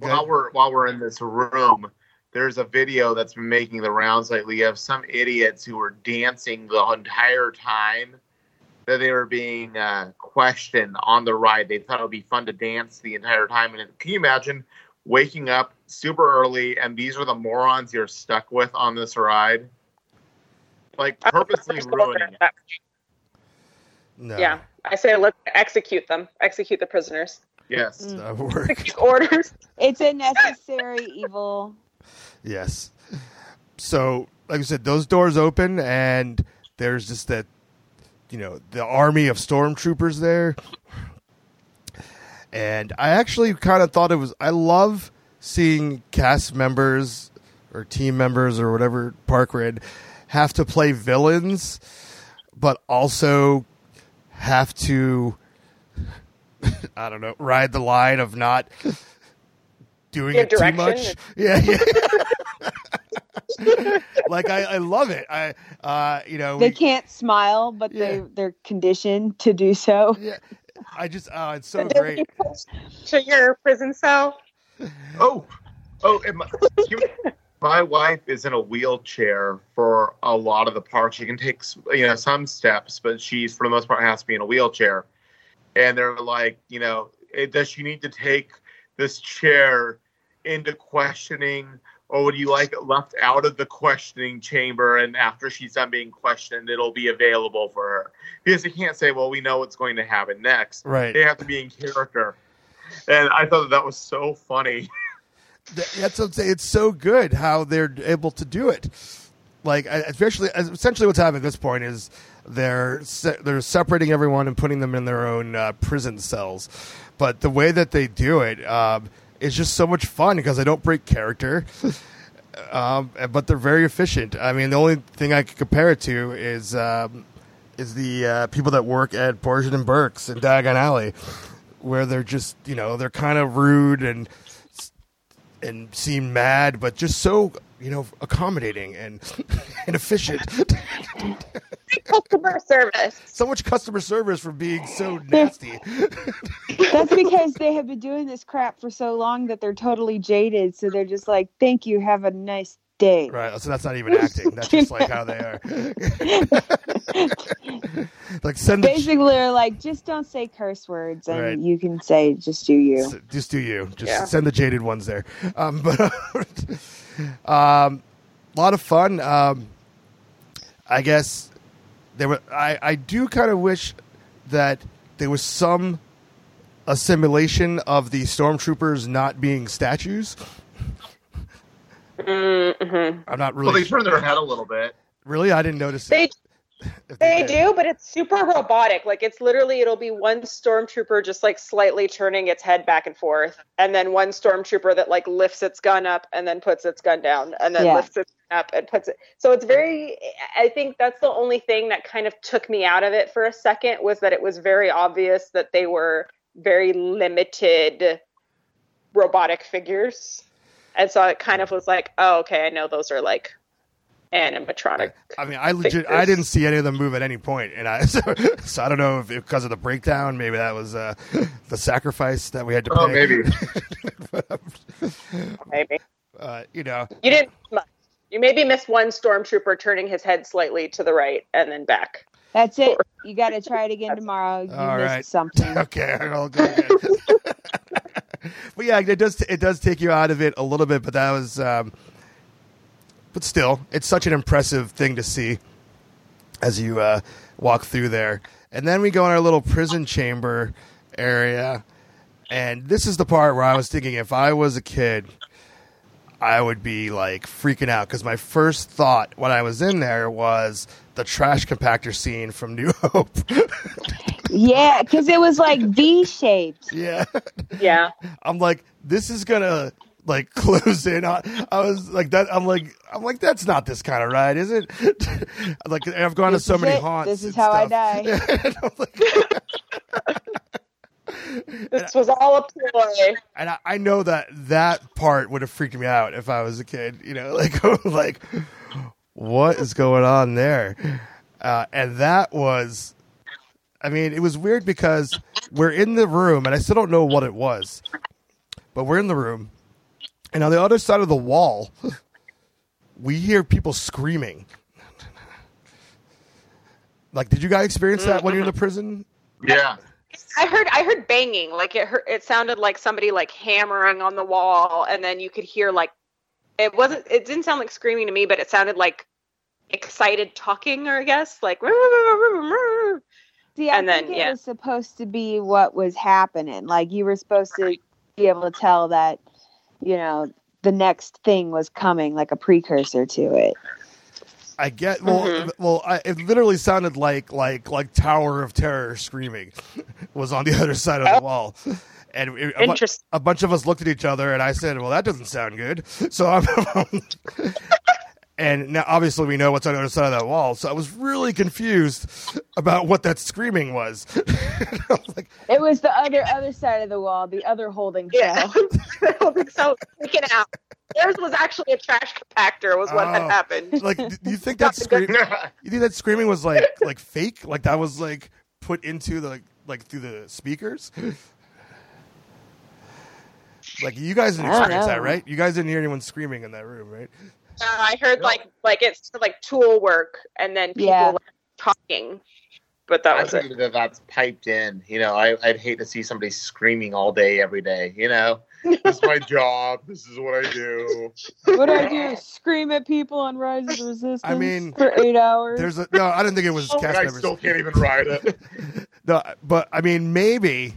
while we're while we're in this room, there's a video that's been making the rounds lately of some idiots who were dancing the entire time that they were being uh, questioned on the ride. They thought it would be fun to dance the entire time. And can you imagine waking up super early and these are the morons you're stuck with on this ride? Like purposely ruining it. no, Yeah, I say let's execute them. Execute the prisoners. Yes. Mm. that would orders. It's a necessary evil. Yes. So, like I said, those doors open, and there's just that, you know, the army of stormtroopers there. And I actually kind of thought it was. I love seeing cast members or team members or whatever park we're in have to play villains, but also have to. I don't know, ride the line of not doing it too much. Yeah, yeah. like I, I love it. I, uh, you know, They we- can't smile, but Yeah. they they're conditioned to do so. yeah, I just, oh, it's so great. to your prison cell. Oh, oh, and my, you- my wife is in a wheelchair for a lot of the parks. She can take, you know, some steps, but she's for the most part has to be in a wheelchair. And they're like, you know, eh, does she need to take this chair into questioning, or would you like it left out of the questioning chamber? And after she's done being questioned, it'll be available for her because you can't say, well, we know what's going to happen next. Right. They have to be in character. And I thought that, that was so funny. That's what I'm saying. It's so good how they're able to do it. Like, especially, essentially, what's happening at this point is they're se- they're separating everyone and putting them in their own uh, prison cells. But the way that they do it um, is just so much fun because I don't break character. um, but they're very efficient. I mean, the only thing I could compare it to is um, is the uh, people that work at Borgin and Burkes in Diagon Alley, where they're just you know they're kind of rude and and seem mad, but just so you know accommodating and and efficient. Customer service. so much customer service for being so nasty. That's because they have been doing this crap for so long that they're totally jaded. So they're just like, "Thank you, have a nice day." Right, so that's not even acting. That's just like how they are. like send the Basically, they're like, "Just don't say curse words, and Right. you can say just do you." Just do you. Just Yeah. send the jaded ones there. Um, but um, a lot of fun. Um, I guess there were. I I do kind of wish that there was some assimilation of the stormtroopers not being statues. Mm-hmm. I'm not Well, really. they turn their head a little bit. really, I didn't notice They it. If they do, but it's super robotic. Like it's literally it'll be one stormtrooper just like slightly turning its head back and forth, and then one stormtrooper that like lifts its gun up and then puts its gun down, and then Yeah. lifts it up and puts it. So it's very. I think that's the only thing that kind of took me out of it for a second was that it was very obvious that they were very limited robotic figures, and so it kind of was like, oh, okay, I know those are like animatronic. I mean, I legit, I didn't see any of them move at any point, and I so, so I don't know if because of the breakdown, maybe that was uh, the sacrifice that we had to pay. Oh, maybe. Maybe. uh, you know, You didn't. You maybe missed one stormtrooper turning his head slightly to the right and then back. That's it. You got to try it again tomorrow. You All missed right. something. okay, I'll go again. but yeah, it does it does take you out of it a little bit, but that was, um, but still, it's such an impressive thing to see as you uh, walk through there. And then we go in our little prison chamber area, and this is the part where I was thinking, if I was a kid, I would be like freaking out because my first thought when I was in there was the trash compactor scene from New Hope. Yeah, because it was like V shaped. yeah. Yeah. I'm like, this is gonna like close in on. I was like that. I'm like, I'm like, that's not this kind of ride, is it? like, I've gone This to so many it. haunts. This is how I stuff. die. I'm like- This was all a ploy. and I, I know that that part would have freaked me out if I was a kid. You know, like, like, what is going on there? Uh, and that was, I mean, it was weird because we're in the room, and I still don't know what it was, but we're in the room, and on the other side of the wall, we hear people screaming. Like, did you guys experience that when you're in the mm-hmm. prison? Yeah. I heard I heard banging, like it hurt, it sounded like somebody like hammering on the wall, and then you could hear like it wasn't it didn't sound like screaming to me, but it sounded like excited talking, or I guess like See, I And then, think it yeah. was supposed to be what was happening. Like you were supposed to be able to tell that, you know, the next thing was coming, like a precursor to it. I get well. Mhm. Well, I, it literally sounded like like like Tower of Terror screaming was on the other side of the wall, and it, a, bu- a bunch of us looked at each other, and I said, "Well, that doesn't sound good." So I'm. And now, obviously, we know what's on the other side of that wall. So I was really confused about what that screaming was. Was like, It was the other other side of the wall, the other holding Yeah, cell. I don't so. Freaking out. Theirs was actually a trash compactor. Was what Oh. had happened. like, do you think that scream? You think that screaming was like like fake? Like that was like put into the like through the speakers? Like you guys didn't experience that, right? You guys didn't hear anyone screaming in that room, right? Uh, I heard like like it's like tool work, and then people Yeah. like, talking. But that I was it. that that's piped in. You know, I, I'd hate to see somebody screaming all day, every day. You know, this is my job. This is what I do. what do I do? Scream at people on Rise of the Resistance I mean, for eight hours. There's a no. I didn't think it was And cast I members. still can't even ride it. No, but I mean, maybe,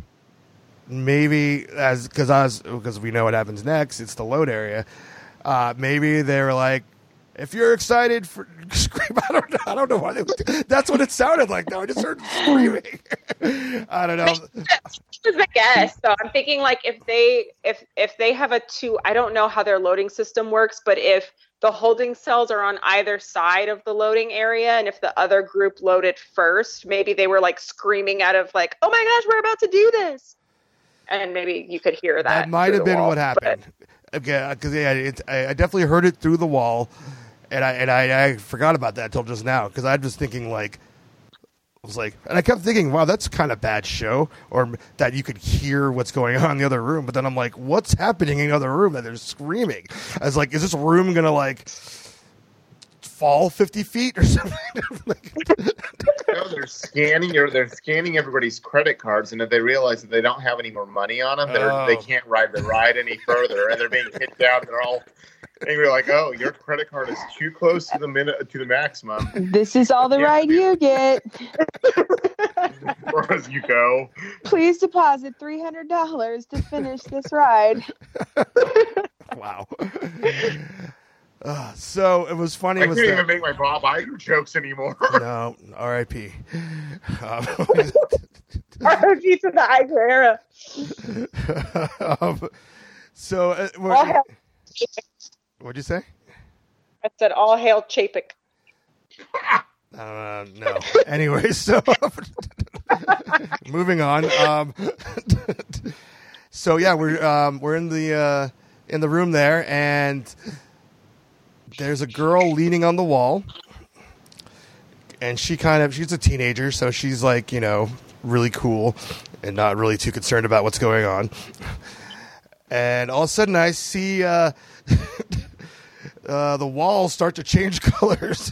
maybe as because I was because we know what happens next. It's the load area. Uh, maybe they were like, if you're excited for scream, I don't know. I don't know why they. would- That's what it sounded like. though. I just heard screaming. I don't know. This is a guess. So I'm thinking like if they if if they have a two, I don't know how their loading system works, but if the holding cells are on either side of the loading area, and if the other group loaded first, maybe they were like screaming out of like, "Oh my gosh, we're about to do this!" And maybe you could hear that. That might have been wall, what happened. Okay, uh, because yeah, it, I, I definitely heard it through the wall, and I and I, I forgot about that until just now because I was thinking like, I was like, and I kept thinking, wow, that's kind of bad show, or that you could hear what's going on in the other room. But then I'm like, what's happening in the other room that they're screaming? I was like, is this room gonna like fall fifty feet or something? like, No, they're scanning your, they're scanning everybody's credit cards, and if they realize that they don't have any more money on them, they're, Oh. they can't ride the ride any further, and they're being hit down. They're all angry, like, "Oh, your credit card is too close to the minute to the maximum." this is all the Yeah. ride you get. Or as you go, Please deposit three hundred dollars to finish this ride. wow. Uh, so it was funny. I was can't that- even make my Bob Iger jokes anymore. no, R.I.P. Um, ROG to the Iger era. um, so, uh, what- All hail, what'd you say? I said all hail Chapek. Uh, no. anyway, so moving on. Um, so yeah, we're um, we're in the uh, in the room there, and there's a girl leaning on the wall, and she kind of she's a teenager, so she's like you know really cool and not really too concerned about what's going on. And all of a sudden, I see uh, uh, the walls start to change colors.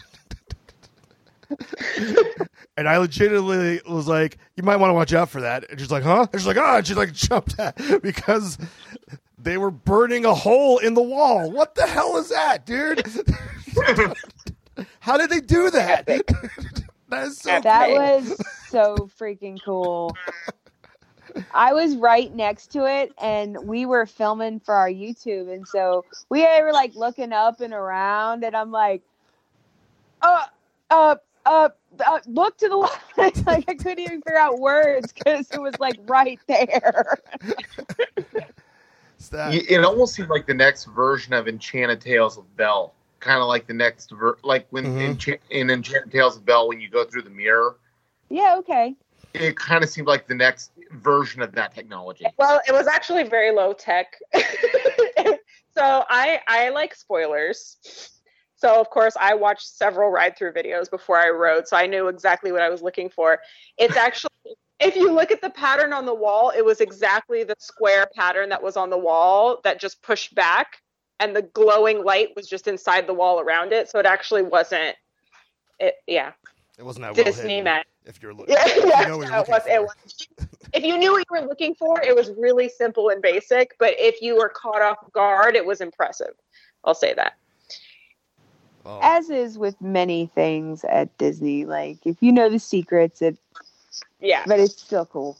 And I legitimately was like, "You might want to watch out for that." And she's like, "Huh?" And she's like, "Ah!" And she like jumped at because they were burning a hole in the wall. What the hell is that, dude? How did they do that? that is so. That was so freaking cool. I was right next to it, and we were filming for our YouTube, and so we were like looking up and around, and I'm like, uh, uh, uh, uh look to the left. like I couldn't even figure out words because it was like right there. It's that- Y- It almost seemed like the next version of Enchanted Tales of Belle, kind of like the next, ver- like when Mhm. Encha- in Enchanted Tales of Belle, when you go through the mirror, yeah, okay. it kind of seemed like the next version of that technology. Well, it was actually very low tech. so I I like spoilers. So of course I watched several ride through videos before I rode, so I knew exactly what I was looking for. It's actually if you look at the pattern on the wall, it was exactly the square pattern that was on the wall that just pushed back and the glowing light was just inside the wall around it. So it actually wasn't it yeah. it wasn't that well Disney hidden. If you're looking, Yeah, if you yeah, know what you're it looking was, it was. If you knew what you were looking for, it was really simple and basic. But if you were caught off guard, it was impressive. I'll say that. Oh. As is with many things at Disney, like if you know the secrets, it Yeah, but it's still cool.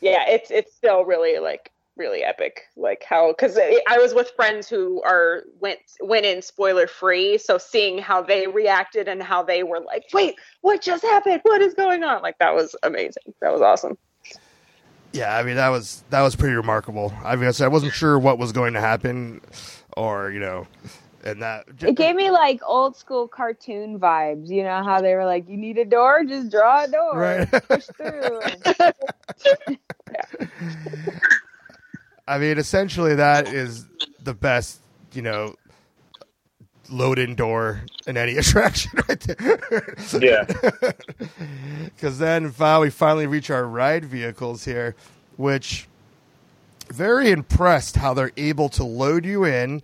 yeah. It's it's still really like really epic. Like how because I was with friends who are went went in spoiler free, so seeing how they reacted and how they were like, "Wait, what just happened? What is going on?" Like that was amazing. That was awesome. Yeah, I mean that was that was pretty remarkable. I mean, I said I wasn't sure what was going to happen, or you know, and that It gave me like old school cartoon vibes. You know how they were like, "You need a door, just draw a door, Right. push through." I mean, essentially, that is the best, you know, load in door in any attraction right there. Yeah. Because then finally, we finally reach our ride vehicles here, which very impressed how they're able to load you in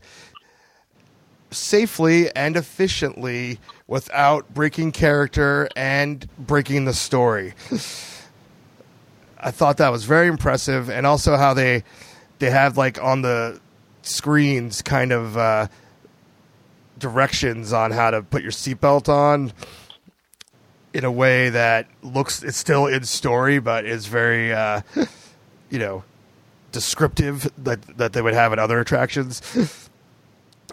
safely and efficiently without breaking character and breaking the story. I thought that was very impressive, and also how they they have like on the screens kind of uh, directions on how to put your seatbelt on in a way that looks it's still in story, but is very uh, you know descriptive that that they would have in other attractions.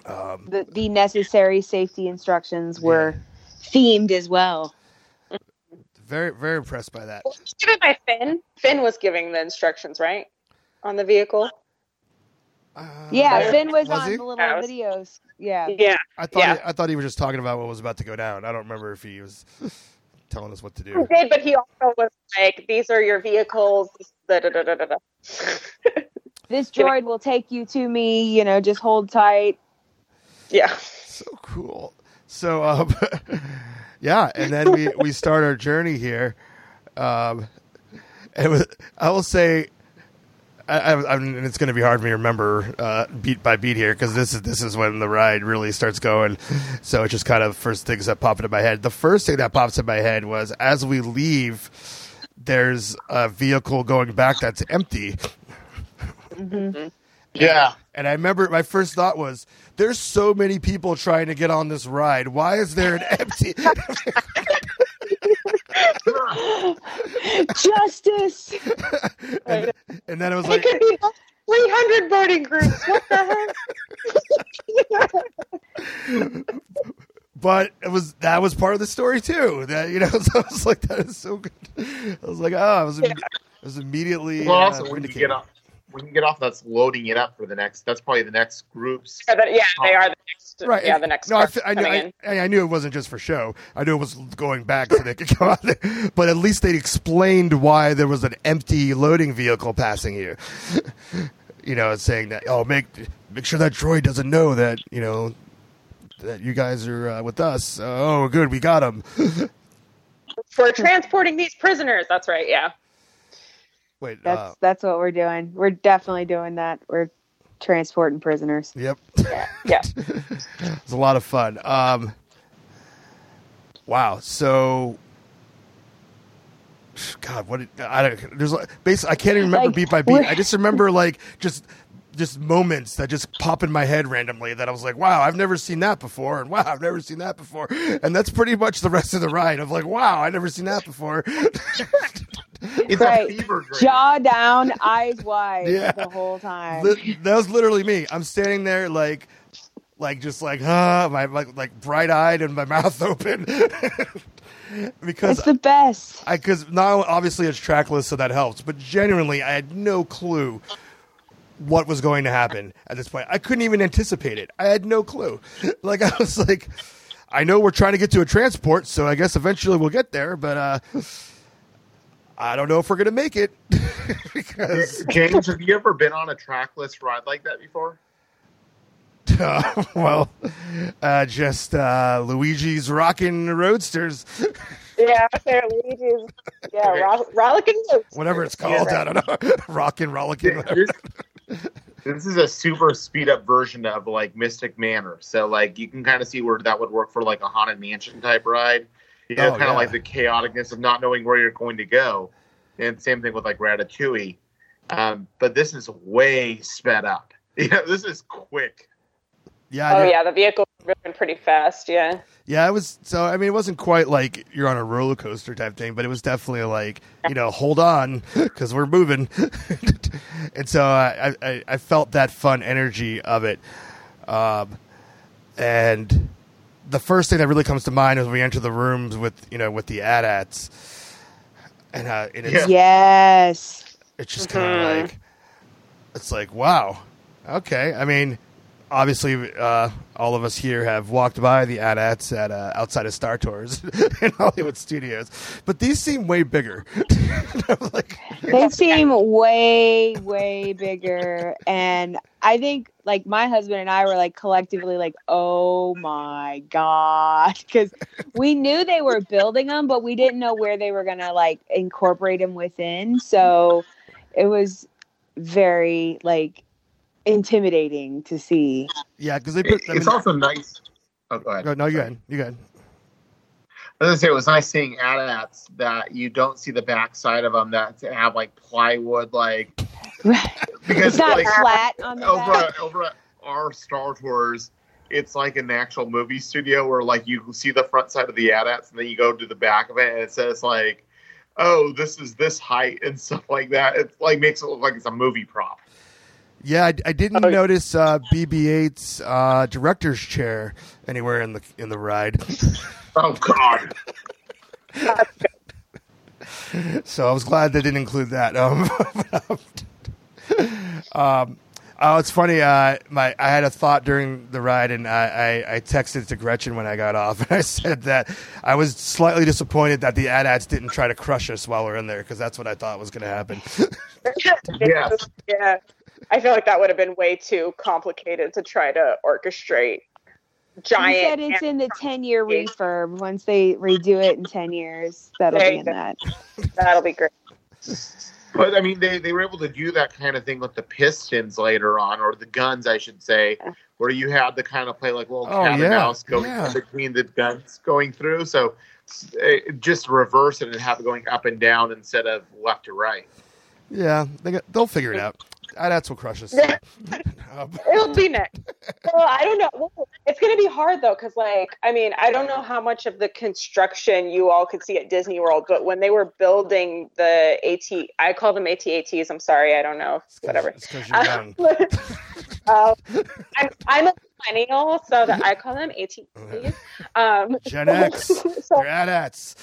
The, the necessary safety instructions were themed as well. Very very impressed by that. Given by Finn. Finn was giving the instructions, right, on the vehicle. Uh, Yeah, Finn was, was on he? the little was- videos. Yeah. Yeah. I thought Yeah. he, I thought he was just talking about what was about to go down. I don't remember if he was telling us what to He do. did, but he also was like, "These are your vehicles." Da, da, da. This droid will take you to me, you know, just hold tight. Yeah. So cool. So um, yeah, and then we we start our journey here. Um, and with, I will say. I, I, I mean, it's going to be hard for me to remember uh, beat by beat here because this is this is when the ride really starts going. So it's just kind of first things that pop into my head. The first thing that pops in my head was as we leave, there's a vehicle going back that's empty, Yeah. and I remember my first thought was, "There's so many people trying to get on this ride. Why is there an empty?" Justice. and, and then it was It like, could be 300 boarding groups. What the heck? but it was that was part of the story too. That you know, so I was like, "That is so good." I was like, "Oh, I was, I was immediately." Well, uh, when you get off, when you get off, that's loading it up for the next. That's probably the next groups. Yeah, but- yeah, they are the next. Right. Yeah, the next. No, I, cars fe- I, knew, I. I knew it wasn't just for show. I knew it was going back so they could come out there. But at least they explained why there was an empty loading vehicle passing you. you know, saying that oh, make make sure that droid doesn't know that you know that you guys are uh, with us. Oh, good, we got him. For transporting these prisoners. That's right. Yeah. Wait, That's uh, that's what we're doing. We're definitely doing that. We're transporting prisoners. yep. Yeah. Yeah. It's a lot of fun. Um, wow. So, God, what? Did, I don't. There's like- basically I can't even remember Like, beat by beat. I just remember like just just moments that just pop in my head randomly that I was like, wow, I've never seen that before, and wow, I've never seen that before, and that's pretty much the rest of the ride. I'm like, wow, I've never seen that before. It's Right. a fever dream. Jaw down, eyes wide Yeah. the whole time. Li- that was literally me. I'm standing there like, like just like, ah, huh, my like, like bright eyed and my mouth open. because It's the best. I because now obviously it's trackless, so that helps. But genuinely, I had no clue what was going to happen at this point. I couldn't even anticipate it. I had no clue. Like I was like, I know we're trying to get to a transport, so I guess eventually we'll get there. But uh, I don't know if we're gonna make it because James, have you ever been on a trackless ride like that before? uh, well, uh, just uh, Luigi's Rockin' Roadsters, Yeah, they're Luigi's. Yeah, Okay. ro- rollicking Roadster. whatever it's called. I don't know, Rockin' Rollickin'. whatever. This, this is a super speed up version of like Mystic Manor. So like you can kind of see where that would work for like a haunted mansion type ride. You know, Oh, kind of yeah. like the chaoticness of not knowing where you're going to go. And same thing with like Ratatouille. Um, but this is way sped up. You know, this is quick. Yeah, Oh did- yeah, the vehicle's moving pretty fast. Yeah. Yeah, it was. So I mean, it wasn't quite like you're on a roller coaster type thing, but it was definitely like you know, hold on because we're moving. and so I, I I felt that fun energy of it. Um, and the first thing that really comes to mind is when we enter the rooms with you know with the AT-ATs, and uh, and it's Yes. it's just kind of like it's like wow. Okay. I mean obviously uh, all of us here have walked by the AT-ATs at uh, outside of star tours in hollywood studios but these seem way bigger like They seem way, way bigger. And I think like my husband and I were like collectively like, oh my God. Because we knew they were building them, but we didn't know where they were to like incorporate them within. So it was very like intimidating to see. yeah because they put I it's also nice. Oh, go ahead. no, no you go ahead you go ahead I was gonna say it was nice seeing AT-ATs that you don't see the backside of them that have like plywood, like because it's not like flat on the over back. at, over at our Star Tours, it's like an actual movie studio where like you see the front side of the AT-ATs and then you go to the back of it and it says like, oh, this is this height and stuff like that. It like makes it look like it's a movie prop. Yeah i, I didn't notice uh, bb8's uh, director's chair anywhere in the in the ride Oh God. so I was glad they didn't include that. Um, um, oh, it's funny. Uh, my I had a thought during the ride, and I, I, I texted to Gretchen when I got off, and I said that I was slightly disappointed that the AT-ATs didn't try to crush us while we're in there, because that's what I thought was going to happen. Yes. Yeah. I feel like that would have been way too complicated to try to orchestrate He giant. said it's in the 10 year refurb. Once they redo it in 10 years, that'll There be in go. that. That'll be great. But I mean, they, they were able to do that kind of thing with the pistons later on, or the guns, I should say, where you had to kind of play like little Oh, cat yeah, and mouse going yeah. between the guns going through. So it, just reverse it and have it going up and down instead of left to right. yeah, they got, they'll figure it out. AT-ATs will crush us. Um, It'll be next. Well, I don't know. It's going to be hard though, because like, I mean, I don't know how much of the construction you all could see at Disney World, but when they were building the AT, I call them AT-ATs. I'm sorry, I don't know, whatever. It's because you're young. um, I'm, I'm a millennial, so that I call them AT-ATs. Um, Gen X. so, They're AT-ATs.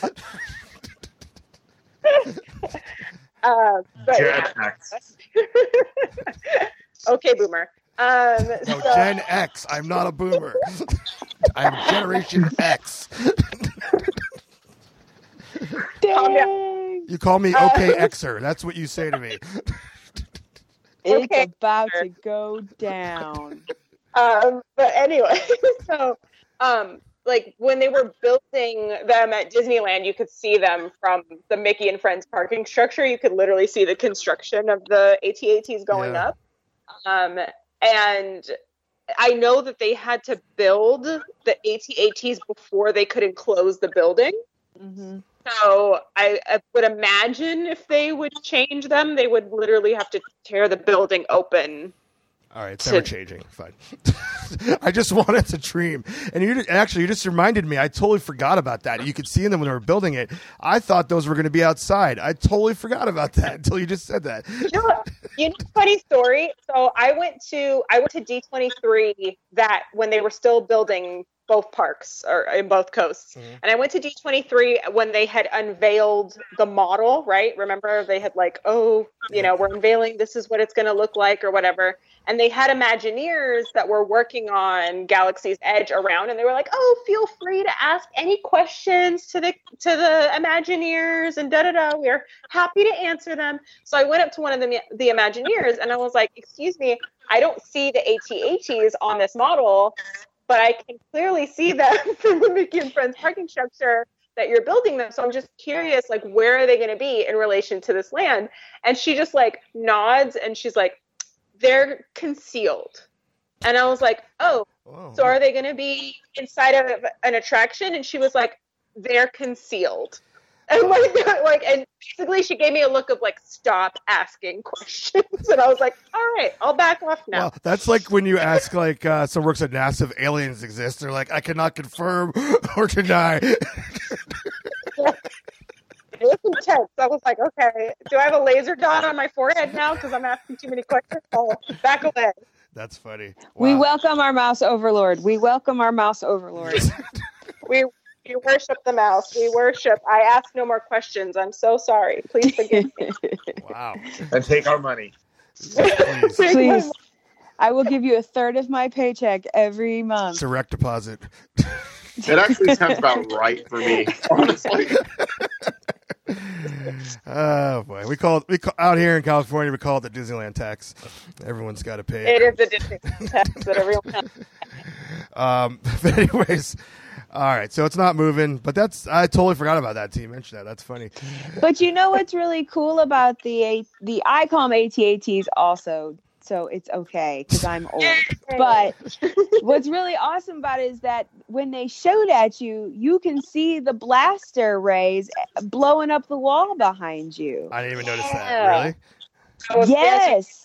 Uh, but, Gen X. okay, boomer. Um, No, so- Gen X. I'm not a boomer. I'm Generation X. Dang. You call me OK Xer. That's what you say to me. It's Okay. about to go down. Um, but anyway, so um, like when they were building them at Disneyland, you could see them from the Mickey and Friends parking structure. You could literally see the construction of the AT-ATs going Yeah. up. Um, and I know that they had to build the AT-ATs before they could enclose the building. hmm So I, I would imagine if they would change them, they would literally have to tear the building open All right, it's never changing. Fine. I just wanted to dream, and you actually you just reminded me. I totally forgot about that. You could see them when they were building it. I thought those were going to be outside. I totally forgot about that until you just said that. you know, you know, funny story. So I went to I went to D twenty three that when they were still building both parks or in both coasts, Mhm. and I went to D twenty three when they had unveiled the model. Right? Remember they had like, oh, you know, we're unveiling. This is what it's going to look like, or whatever. And they had Imagineers that were working on Galaxy's Edge around, and they were like, "Oh, feel free to ask any questions to the to the Imagineers, and da da da. We're happy to answer them." So I went up to one of the the Imagineers, and I was like, "Excuse me, I don't see the ATATs on this model, but I can clearly see them from the Mickey and Friends parking structure." That you're building them, so I'm just curious, like, where are they going to be in relation to this land? And she just like nods, and she's like, they're concealed. And I was like, oh, Whoa. so are they going to be inside of an attraction? And she was like, they're concealed. And like, like, and basically she gave me a look of like, stop asking questions. And I was like, all right, I'll back off now. Well, that's like when you ask like uh, someone works at NASA if aliens exist. They're like, I cannot confirm or deny. It was intense. I was like, okay, do I have a laser dot on my forehead now because I'm asking too many questions? I'll back away. That's funny. We welcome our mouse overlord. We welcome our mouse overlord. We, we worship the mouse. We worship. I ask no more questions. I'm so sorry. Please forgive me. Wow. And take our money. Please. Please, I will give you a third of my paycheck every month. It's a Direct deposit. It actually sounds about right for me, honestly. Oh boy, we call it we call, out here in California. We call it the Disneyland tax. Everyone's got to pay It is the Disney tax that everyone has. Um, but anyways, all right. So it's not moving, but that's I totally forgot about that. Team mentioned that. That's funny. But you know what's really cool about the A- the I call ATATs also, so it's okay because I'm old. But what's really awesome about it is that when they showed at you, you can see the blaster rays blowing up the wall behind you. I didn't even notice that. Really? I. Yes.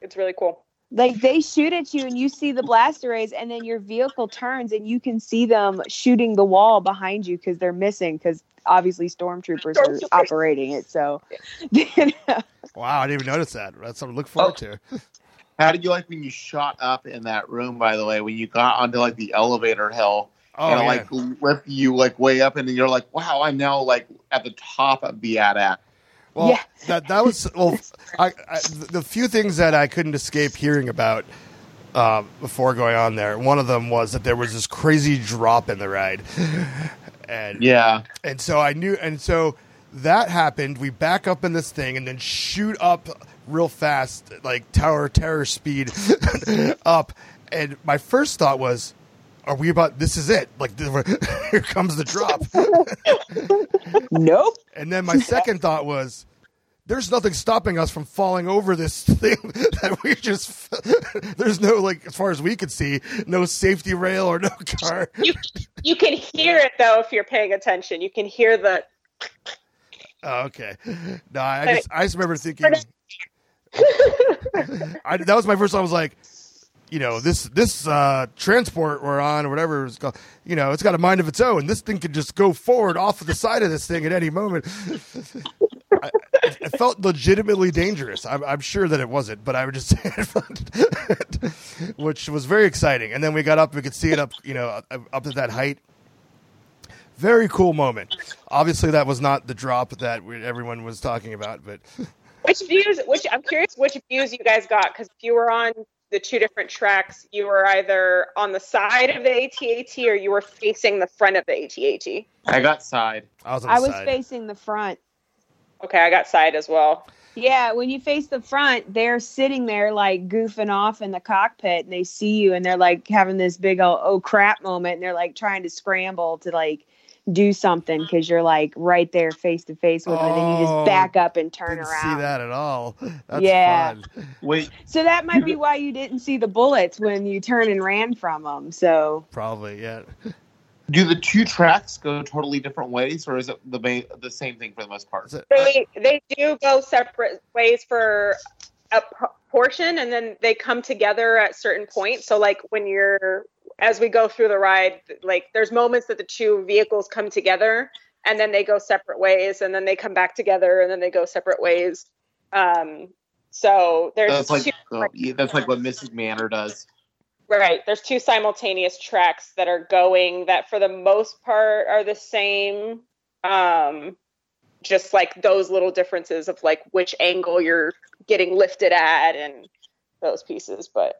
It's really cool. Like they shoot at you and you see the blaster rays, and then your vehicle turns and you can see them shooting the wall behind you because they're missing because obviously stormtroopers are operating it. So, Wow, I didn't even notice that. That's something to look forward oh. to. How did you like when you shot up in that room? By the way, when you got onto like the elevator hill Oh and yeah. like lift you like way up, and then you're like, "Wow, I'm now like at the top of the AT-AT." Well, Yeah. that that was well. I, I the few things that I couldn't escape hearing about um, before going on there. One of them was that there was this crazy drop in the ride, and Yeah, and so I knew, and so that happened. We back up in this thing and then shoot up real fast, like tower terror speed up. And my first thought was, "Are we about? This is it! Like here comes the drop." nope. And then my second thought was, there's nothing stopping us from falling over this thing that we just. there's no like, as far as we could see, no safety rail or no car. You you can hear it though if you're paying attention. You can hear the Oh, okay. No, I just I just remember thinking. I, that was my first thought. I was like, you know, this this uh, transport we're on or whatever it's called, you know, it's got a mind of its own. This thing could just go forward off of the side of this thing at any moment. I, it felt legitimately dangerous. I'm, I'm sure that it wasn't, but I would just which was very exciting. And then we got up, we could see it up, you know, up, up at that height. Very cool moment. Obviously, that was not the drop that we, everyone was talking about, but which views. Which I'm curious which views you guys got because if you were on the two different tracks, you were either on the side of the ATAT or you were facing the front of the ATAT. I got side. I was on the I was side. facing the front. Okay, I got side as well. Yeah, when you face the front, they're sitting there like goofing off in the cockpit and they see you and they're like having this big old oh crap moment and they're like trying to scramble to like do something because you're like right there face to face with them and you Oh, just back up and turn Didn't around. see that at all. That's Yeah. fun. Wait, So that might be why you didn't see the bullets when you turned and ran from them. So Probably, yeah. do the two tracks go totally different ways, or is it the main, the same thing for the most part? They uh, they do go separate ways for a p- portion and then they come together at certain points. So like when you're as we go through the ride, like there's moments that the two vehicles come together and then they go separate ways and then they come back together and then they go separate ways. Um, so there's That's like two, oh, yeah, that's like what Mystic Manor does. right. There's two simultaneous tracks that are going that for the most part are the same. Um, just like those little differences of like which angle you're getting lifted at and those pieces. But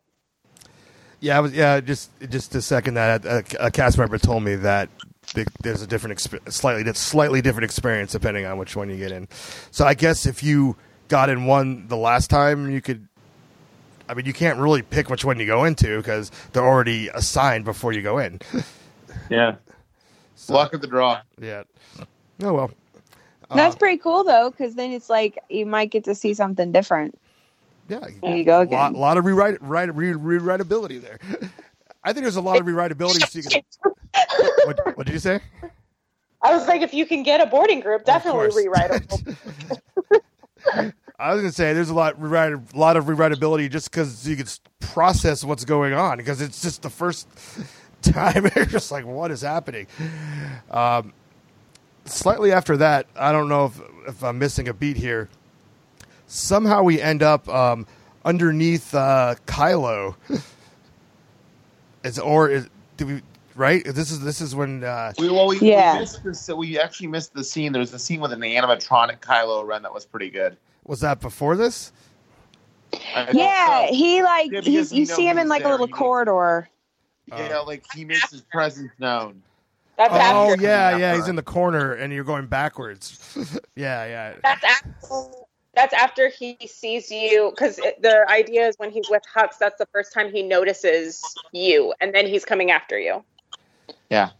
Yeah, I was. Yeah, just just to second that, a, a cast member told me that th- there's a different, exp- slightly di- slightly different experience depending on which one you get in. So I guess if you got in one the last time, you could. I mean, you can't really pick which one you go into because they're already assigned before you go in. Yeah. Luck of the draw. yeah. Oh well. That's uh, pretty cool though, because then it's like you might get to see something different. Yeah. There you go A lot, lot of rewrite, write, re, rewritability there. I think there's a lot of rewritability. So you can, what, what did you say? I was like, if you can get a boarding group, definitely rewrite. I was gonna say there's a lot rewrite, a lot of rewritability just because you can process what's going on because it's just the first time you're just like what is happening. Um, slightly after that, I don't know if if I'm missing a beat here. Somehow we end up um, underneath uh, Kylo. Is or is do we right? This is this is when uh, We, well, we, Yeah. we missed this. We actually missed the scene. There's a scene with an animatronic Kylo Ren that was pretty good. was that before this? I Yeah, so. he like Yeah, he's you you see him in he's like a there, little you know. corridor. Yeah, like he makes his presence known. That's Oh after. yeah, Yeah, yeah. He's in the corner and you're going backwards. yeah, yeah. That's after. That's after he sees you, because the idea is when he's with Hux, that's the first time he notices you, and then he's coming after you. Yeah.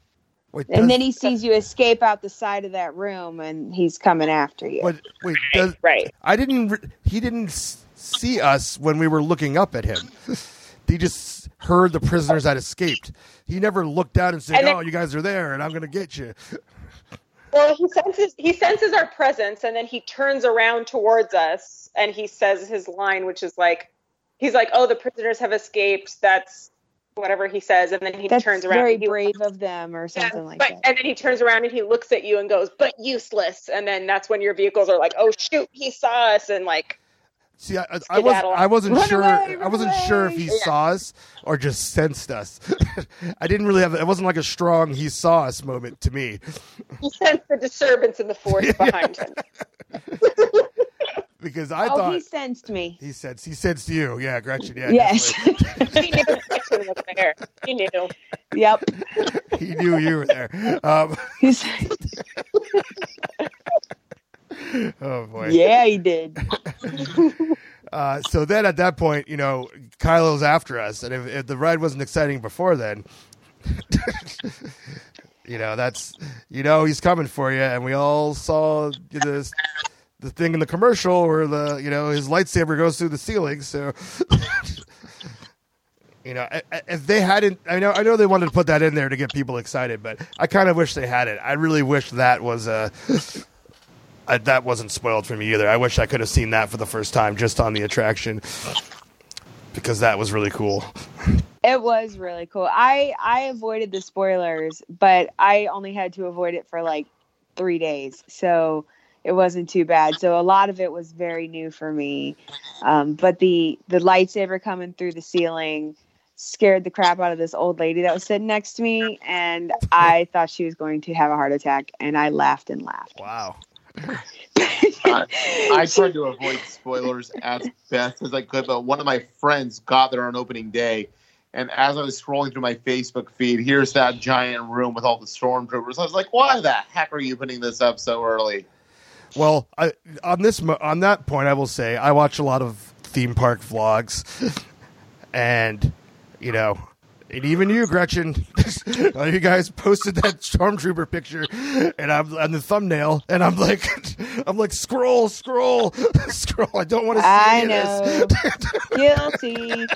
Wait, And then he sees you escape out the side of that room and he's coming after you. But wait, does, Right. I didn't. He didn't see us when we were looking up at him. he just heard the prisoners that escaped. He never looked down and said, And then- "Oh, you guys are there, and I'm going to get you." Well, he senses he senses our presence, and then he turns around towards us, and he says his line, which is like, he's like, "Oh, the prisoners have escaped." That's whatever he says, and then he That's turns around. very and he, brave of them, or Yeah, something like but, that. And then he turns around and he looks at you and goes, "But useless." And then that's when your vehicles are like, "Oh shoot, he saw us!" And like, See, I, I, I was I wasn't Run sure. away, I wasn't sure if he away. saw us or just sensed us. I didn't really have. It wasn't like a strong "he saw us" moment to me he sensed the disturbance in the force behind him. because I oh, thought he sensed me. he said he sensed you. Yeah, Gretchen. Yeah, yes. he knew Gretchen was there. He knew. yep. he knew you were there. Um, He's, oh boy. yeah, he did. Uh, so then at that point, you know, Kylo's after us, and if, if the ride wasn't exciting before then, you know, that's you know he's coming for you, and we all saw this the thing in the commercial where the you know his lightsaber goes through the ceiling. So, you know, if they hadn't, I know I know they wanted to put that in there to get people excited, but I kind of wish they had it. I really wish that was a. I, that wasn't spoiled for me either. I wish I could have seen that for the first time just on the attraction because that was really cool. It was really cool. I I avoided the spoilers, but I only had to avoid it for like three days, so it wasn't too bad. So a lot of it was very new for me. Um, but the the lightsaber coming through the ceiling scared the crap out of this old lady that was sitting next to me, and I thought she was going to have a heart attack, and I laughed and laughed. Wow. I tried to avoid spoilers as best as I could, but one of my friends got there on opening day. And as I was scrolling through my Facebook feed, here's that giant room with all the stormtroopers. I was like, why the heck are you putting this up so early? Well, I, on this on that point, I will say I watch a lot of theme park vlogs, and you know, and even you, Gretchen, you guys posted that stormtrooper picture, and I'm on the thumbnail, and I'm like, I'm like, scroll, scroll, scroll. I don't want to see I this. know, guilty.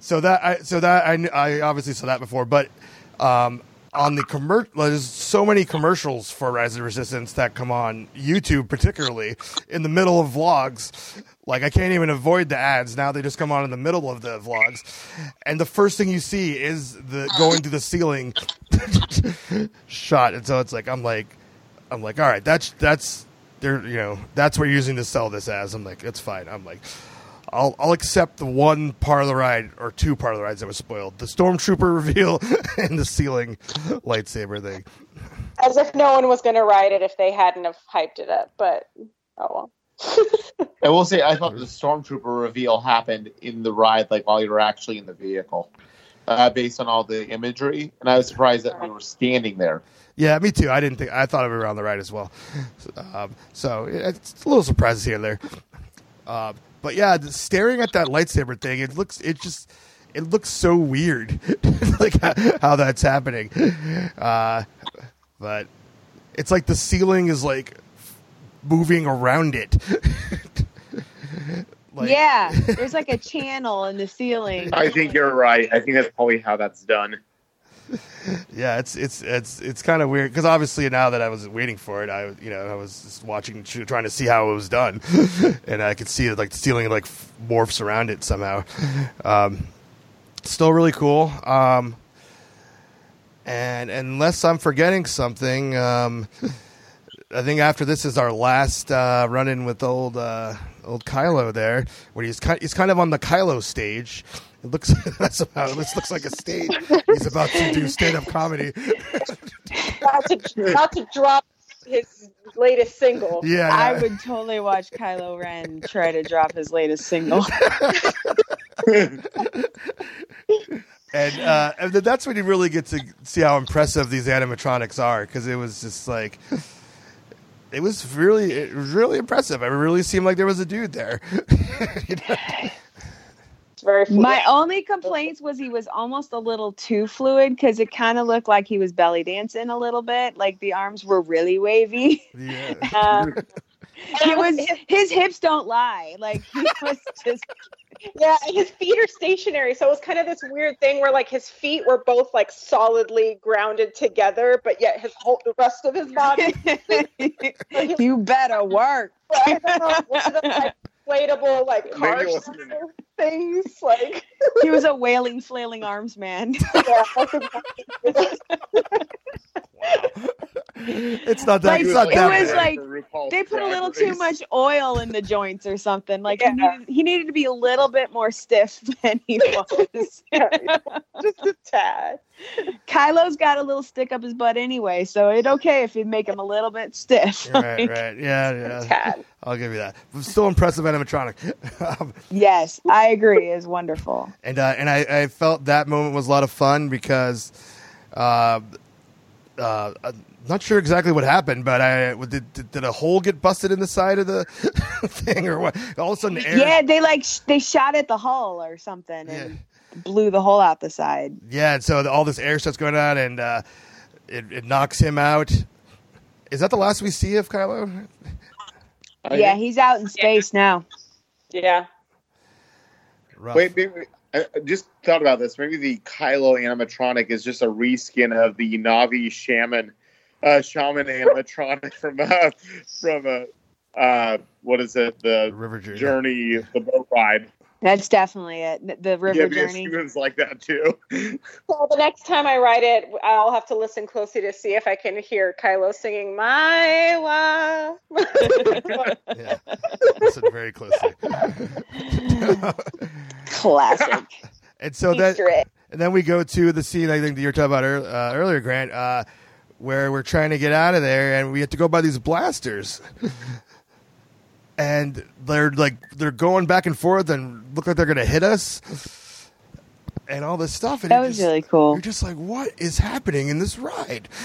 so that I so that I, I obviously saw that before, but um, on the commercial, there's so many commercials for Rise of Resistance that come on YouTube, particularly in the middle of vlogs. Like I can't even avoid the ads now; they just come on in the middle of the vlogs, and the first thing you see is the going to the ceiling shot, and so it's like I'm like, I'm like, all right, that's that's they're you know that's what you're using to sell this as. I'm like, it's fine. I'm like, I'll I'll accept the one part of the ride or two part of the rides that was spoiled: the stormtrooper reveal and the ceiling lightsaber thing. As if no one was going to ride it if they hadn't have hyped it up. But oh well. I will say, I thought the stormtrooper reveal happened in the ride, like while you were actually in the vehicle, uh, based on all the imagery, and I was surprised that we were standing there. Yeah, me too. I didn't think I thought of it around the ride as well. Um, so it's a little surprises here and there. Uh, but yeah, the- staring at that lightsaber thing, it looks it just it looks so weird, like how, how that's happening. Uh, but it's like the ceiling is like moving around it. Like- yeah, there's like a channel in the ceiling. I think you're right. I think that's probably how that's done. yeah, it's it's it's it's kind of weird because obviously now that I was waiting for it, I you know I was just watching, trying to see how it was done, and I could see it like ceiling like morphs around it somehow. Um, still really cool. Um, and unless I'm forgetting something, um, I think after this is our last uh, run in with old uh, old Kylo there, where he's kind he's kind of on the Kylo stage. It looks that's about this looks like a stage. He's about to do stand up comedy. about, to, about to drop his latest single. Yeah, I would totally watch Kylo Ren try to drop his latest single. and uh, and that's when you really get to see how impressive these animatronics are because it was just like it was really it was really impressive. It really seemed like there was a dude there. You know? It's very fluid. My only complaints was he was almost a little too fluid because it kind of looked like he was belly dancing a little bit. Like the arms were really wavy. Yeah. Um, He was his hips don't lie. Like he was just yeah, his feet are stationary, so it was kind of this weird thing where like his feet were both like solidly grounded together, but yet his whole the rest of his body. you better work. I don't know, one of them, like inflatable like car Maybe it wasn't- things like He was a wailing, flailing arms man. yeah, it's not that. Like, it's not it that was like- RuPaul's they put a Drag little too much oil in the joints or something. Like Yeah. he needed he needed to be a little bit more stiff than he was. just a tad. Kylo's got a little stick up his butt anyway, so it's okay if you make him a little bit stiff. right, right, yeah, yeah. Tad. I'll give you that. Still impressive animatronic. Um, Yes, I agree. Is wonderful. and uh, and I, I felt that moment was a lot of fun because uh, uh, I'm not sure exactly what happened, but I did, did, did a hole get busted in the side of the thing or what? All of a sudden, air, Yeah, they like sh- they shot at the hull or something and blew the hole out the side. yeah. And so all this air starts going on, and uh, it, it knocks him out. Is that the last we see of Kylo? Yeah, he's out in space now. Yeah. Rough. Wait, maybe I I just thought about this. Maybe the Kylo animatronic is just a reskin of the Na'vi shaman, uh, shaman animatronic from uh, from uh, uh, what is it? The River Journey. journey, the boat ride. That's definitely it. The- The river yeah, because journey. he was like that too. well, the next time I write it, I'll have to listen closely to see if I can hear Kylo singing "My Wa." Yeah, listen very closely. Classic. and so that Easter egg. And then we go to the scene I think that you were talking about ear- uh, earlier, Grant, uh, where we're trying to get out of there, and we have to go by these blasters, and they're like they're going back and forth and look like they're going to hit us, and all this stuff. And That was just- really cool. You're just like, what is happening in this ride?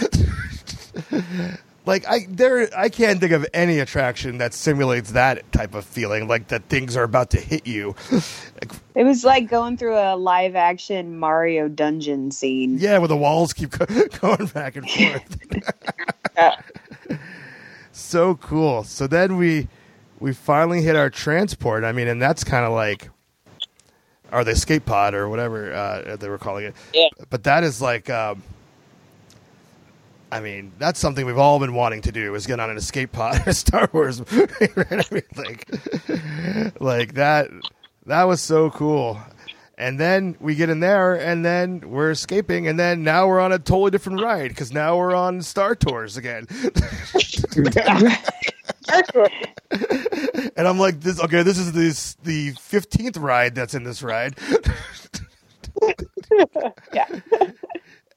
like I there, I can't think of any attraction that simulates that type of feeling, like that things are about to hit you. It was like going through a live action Mario dungeon scene. Yeah, where the walls keep go- going back and forth. so cool. So then we we finally hit our transport. I mean, and that's kind of like or the escape pod or whatever uh, they were calling it. Yeah. But that is like um, I mean, that's something we've all been wanting to do is get on an escape pod in a Star Wars movie. Right? I mean, like, like that. That was so cool. And then we get in there, and then we're escaping, and then now we're on a totally different ride because now we're on Star Tours again. and I'm like, this okay, this is this the fifteenth ride that's in this ride. yeah.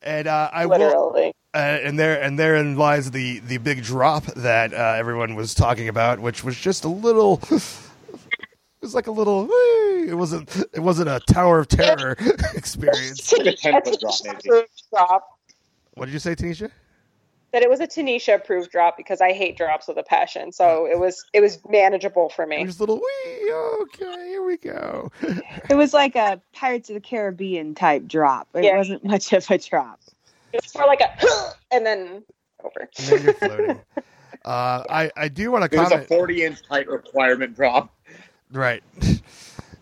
And uh, I will, Literally. uh, and there and therein lies the the big drop that uh, everyone was talking about, which was just a little. It was like a little. "Whee." It wasn't. It wasn't a Tower of Terror experience. Like a drop, maybe. Drop. What did you say, Tanisha? That it was a Tanisha approved drop because I hate drops with a passion. So it was it was manageable for me. Just a little. Wee. Okay, here we go. It was like a Pirates of the Caribbean type drop. It Yeah. wasn't much of a drop. It was more like a and then over. And then you're floating. Uh, I I do want to It was a 40 inch height requirement drop. Right.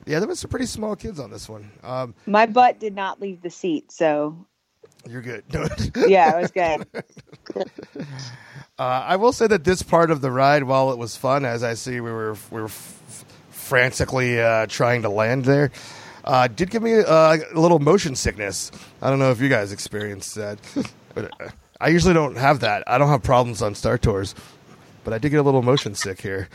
Yeah, there was some pretty small kids on this one. Um, My butt did not leave the seat, so you're good. yeah, it was good. Uh, I will say that this part of the ride, while it was fun, as I see we were we were f- frantically uh, trying to land there, uh, did give me uh, a little motion sickness. I don't know if you guys experienced that. but, uh, I usually don't have that. I don't have problems on Star Tours, but I did get a little motion sick here.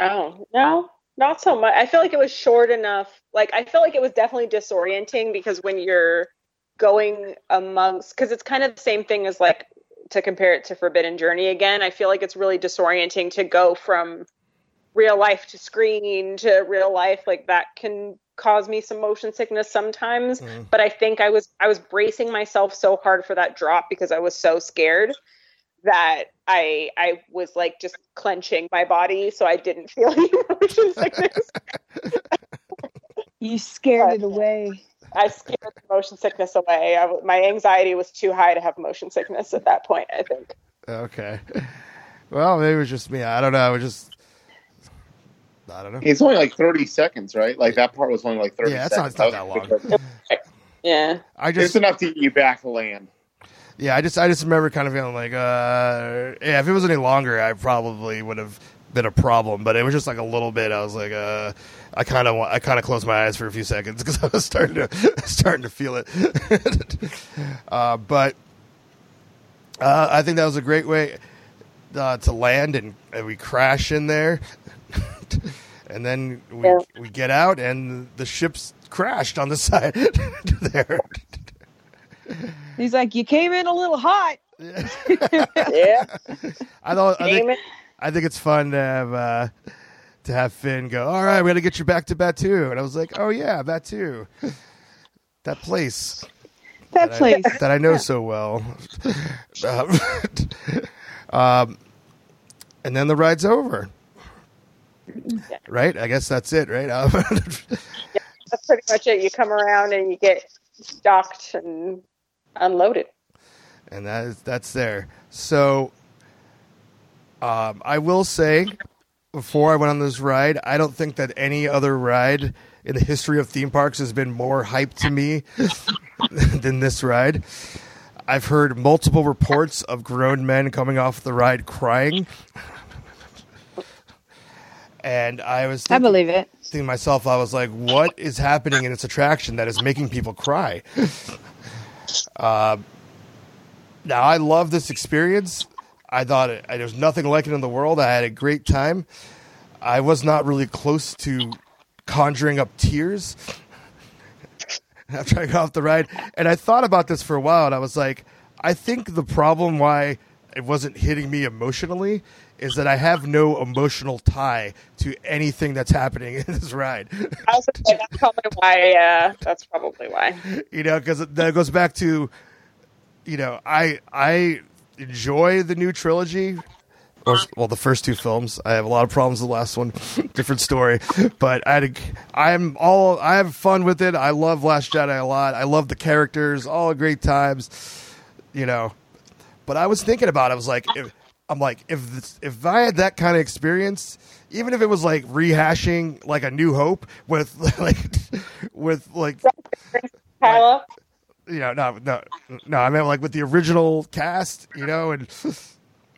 Oh no, not so much. I feel like it was short enough. Like I feel like it was definitely disorienting because when you're going amongst, because it's kind of the same thing as like to compare it to Forbidden Journey again. I feel like it's really disorienting to go from real life to screen to real life. Like that can cause me some motion sickness sometimes. Mhm. But I think I was I was bracing myself so hard for that drop because I was so scared that I I was like just clenching my body so I didn't feel any motion sickness. You scared it away. I scared the motion sickness away. I w my anxiety was too high to have motion sickness at that point. I think. Okay. Well, maybe it was just me. I don't know. It was just. I don't know. It's only like 30 seconds, right? Like that part was only like 30 Yeah, it's not- it's not that long. Yeah. I It's just enough to get you back to land. Yeah, I just I just remember kind of feeling like, uh, yeah, if it was any longer, I probably would have been a problem. But it was just like a little bit. I was like, uh, I kind of I kind of closed my eyes for a few seconds because I was starting to starting to feel it. uh, but uh, I think that was a great way uh, to land, and, and we crash in there, and then we Yeah. we get out, and the ship's crashed on the side there. He's like, you came in a little hot. Yeah. I thought I think, I think it's fun to have uh, to have Finn go. All right, we got to get you back to Batuu, and I was like, oh yeah, Batuu, that place That I- place. that I know so well. um, um, and then the ride's over. Right, I guess that's it. Right, Um, That's pretty much it. You come around and you get docked and unloaded. and that is that's there. So, um, I will say, before I went on this ride, I don't think that any other ride in the history of theme parks has been more hyped to me than this ride. I've heard multiple reports of grown men coming off the ride crying. And I was I believe it. thinking to myself, I was like, what is happening in its attraction that is making people cry? Uh, now, I love this experience. I thought it, I, there's nothing like it in the world. I had a great time. I was not really close to conjuring up tears after I got off the ride. And I thought about this for a while, and I was like, I think the problem why it wasn't hitting me emotionally is that I have no emotional tie to anything that's happening in this ride. I was that's probably why. Uh, that's probably why. you know, because that goes back to, you know, I I enjoy the new trilogy. Or, uh-huh. well, the first two films. I have a lot of problems with the last one. Different story, but I had a, I'm all I have fun with it. I love Last Jedi a lot. I love the characters. All great times, you know. But I was thinking about. It, I was like, if, I'm like, if this, if I had that kind of experience, even if it was like rehashing like a New Hope with like with like Kylo. You know, no, no, no. I mean, like with the original cast, you know, and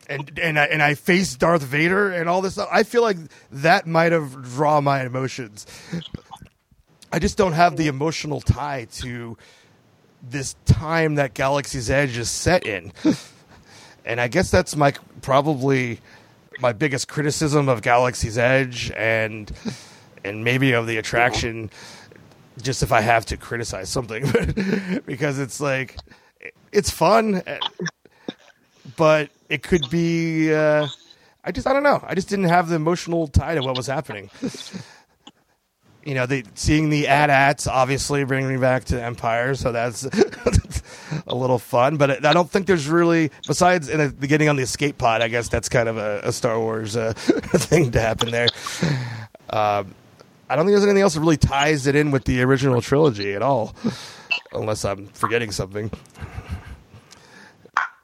and and I and I faced Darth Vader and all this stuff. I feel like that might have drawn my emotions. I just don't have the emotional tie to this time that Galaxy's Edge is set in, and I guess that's my probably my biggest criticism of Galaxy's Edge and and maybe of the attraction just if I have to criticize something because it's like it's fun but it could be uh, I just I don't know. I just didn't have the emotional tie to what was happening. You know the seeing the AT-ATs obviously bringing me back to Empire so that's a little fun but I don't think there's really besides in the getting on the escape pod I guess that's kind of a, a Star Wars uh, thing to happen there. Um, I don't think there's anything else that really ties it in with the original trilogy at all, unless I'm forgetting something.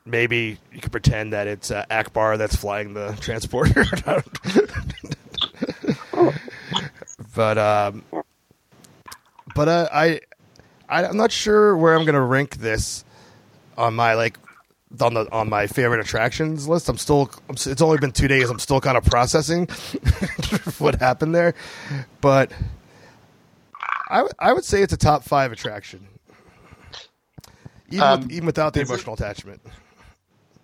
Maybe you could pretend that it's uh, Ackbar that's flying the transporter. but um, but uh, I I'm not sure where I'm gonna rank this on my like on the on my favorite attractions list. I'm still it's only been two days. I'm still kind of processing what happened there, but I I would say it's a top five attraction, even Um, with, even without the this is- emotional attachment.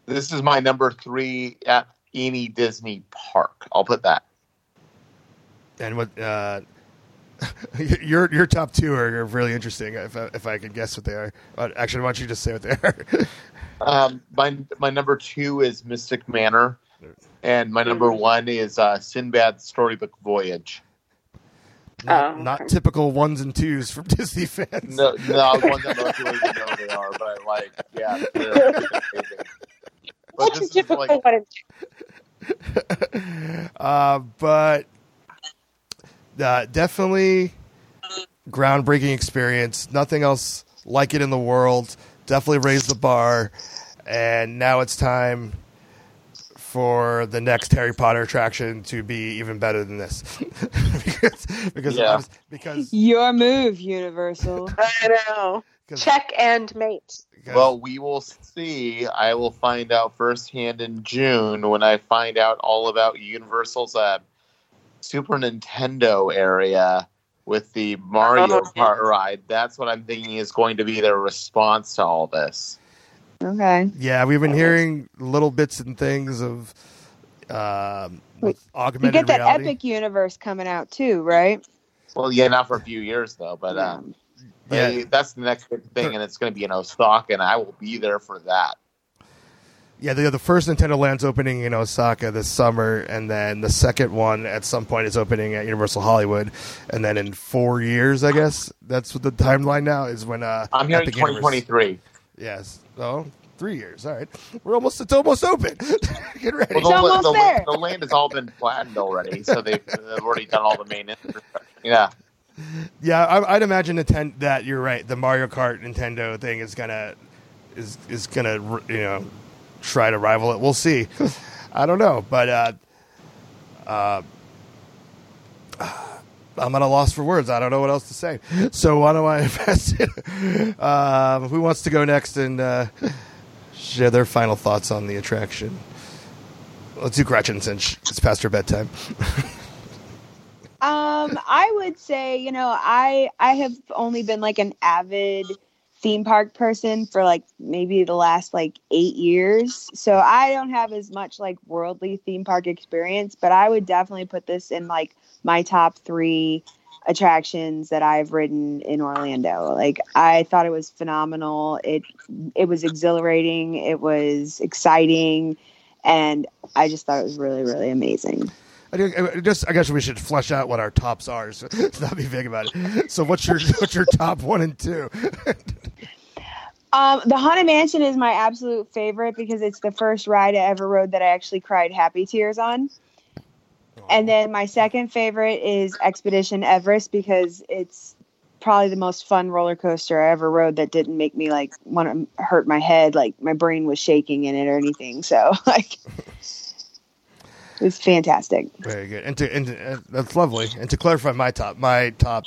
This is my number three at any Disney park. I'll put that. And what uh, your your top two are really interesting. If I, if I could guess what they are, actually, why don't you just say what they are? Um, my my number two is Mystic Manor, and my number one is uh, Sinbad Storybook Voyage. not, Oh, not okay. typical ones and twos from Disney fans. No, no, ones that most people even know they are, but like, yeah, they're amazing. But What's this a is typical like, one? uh, but uh, definitely groundbreaking experience. Nothing else like it in the world. Definitely raised the bar, and now it's time for the next Harry Potter attraction to be even better than this. because because, Yeah. obvious- because Your move, Universal. I know. Check and mate. well, we will see. I will find out firsthand in June when I find out all about Universal's uh, Super Nintendo area with the Mario Oh. Kart ride. That's what I'm thinking is going to be their response to all this. Okay. yeah, we've been hearing little bits and things of um, with You augmented get that reality. Epic Universe coming out too, right? Well, yeah, not for a few years though, but uh, Yeah. they- that's the next big thing, and it's going to be in Osaka, and I will be there for that. Yeah, the, the first Nintendo Land's opening in Osaka this summer, and then the second one at some point is opening at Universal Hollywood, and then in four years, I guess that's what the timeline now is when. Uh, I'm hearing Epic Universe- 2023. Yes. Oh, three years. All right, we're almost. It's almost open. Get ready. Well, It's the, almost the, there. the land has all been flattened already, so they've, they've already done all the main infrastructure. Yeah, Yeah, I, I'd imagine Nintendo, that you're right. The Mario Kart Nintendo thing is gonna is is gonna you know try to rival it. We'll see. I don't know, but uh, uh, I'm at a loss for words. I don't know what else to say. So why don't I pass it? Um, who wants to go next and uh, share their final thoughts on the attraction? Let's do Gretchen since it's past her bedtime. Um, I would say, you know, I I have only been like an avid theme park person for like maybe the last like eight years. So I don't have as much like worldly theme park experience, but I would definitely put this in like my top three attractions that I've ridden in Orlando. Like I thought it was phenomenal. It it was exhilarating, it was exciting, and I just thought it was really, really amazing. I just, I guess we should flesh out what our tops are. So not be big about it. So, what's your what's your top one and two? Um, the Haunted Mansion is my absolute favorite because it's the first ride I ever rode that I actually cried happy tears on. And then my second favorite is Expedition Everest because it's probably the most fun roller coaster I ever rode that didn't make me like want to hurt my head, like my brain was shaking in it or anything. So like, it was fantastic. Very good. And to and, uh, that's lovely. And to clarify my top, my top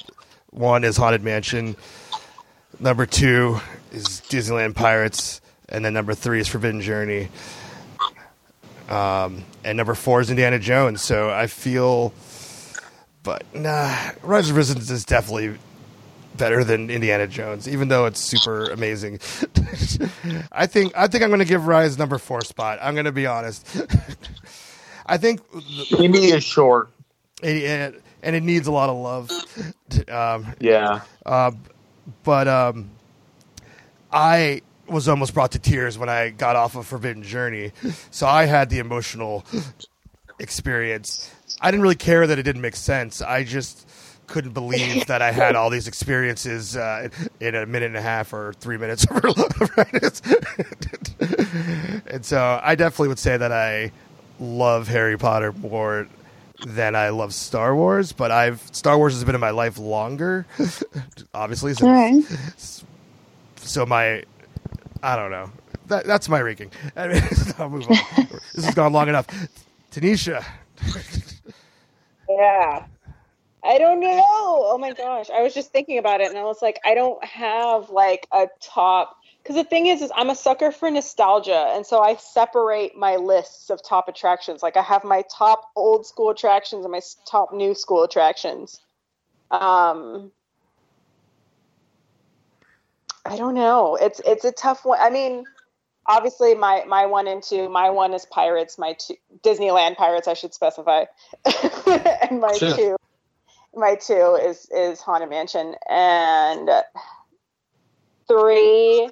one is Haunted Mansion. Number two is Disneyland Pirates, and then number three is Forbidden Journey. Um, and number four is Indiana Jones. So I feel, but nah, Rise of Resistance is definitely better than Indiana Jones, even though it's super amazing. I think I think I'm going to give Rise number four spot. I'm going to be honest. I think Indy is short. it, and it needs a lot of love. Um, Yeah. uh, but um, I was almost brought to tears when I got off of Forbidden Journey, so I had the emotional experience. I didn't really care that it didn't make sense. I just couldn't believe that I had all these experiences uh, in a minute and a half or three minutes. Over love rightness. And so I definitely would say that I love Harry Potter more than I love Star Wars, but I've Star Wars has been in my life longer, obviously. So, All right. so my, I don't know. That, that's my ranking. I mean, I'll move on. this has gone long enough. Tanisha, Yeah. I don't know. Oh my gosh. I was just thinking about it and I was like, I don't have like a top because the thing is is I'm a sucker for nostalgia and so I separate my lists of top attractions. Like I have my top old school attractions and my top new school attractions. Um I don't know. It's it's a tough one. I mean, obviously my my one and two, my one is Pirates, my two Disneyland Pirates I should specify. and my Sure. two my two is is Haunted Mansion and three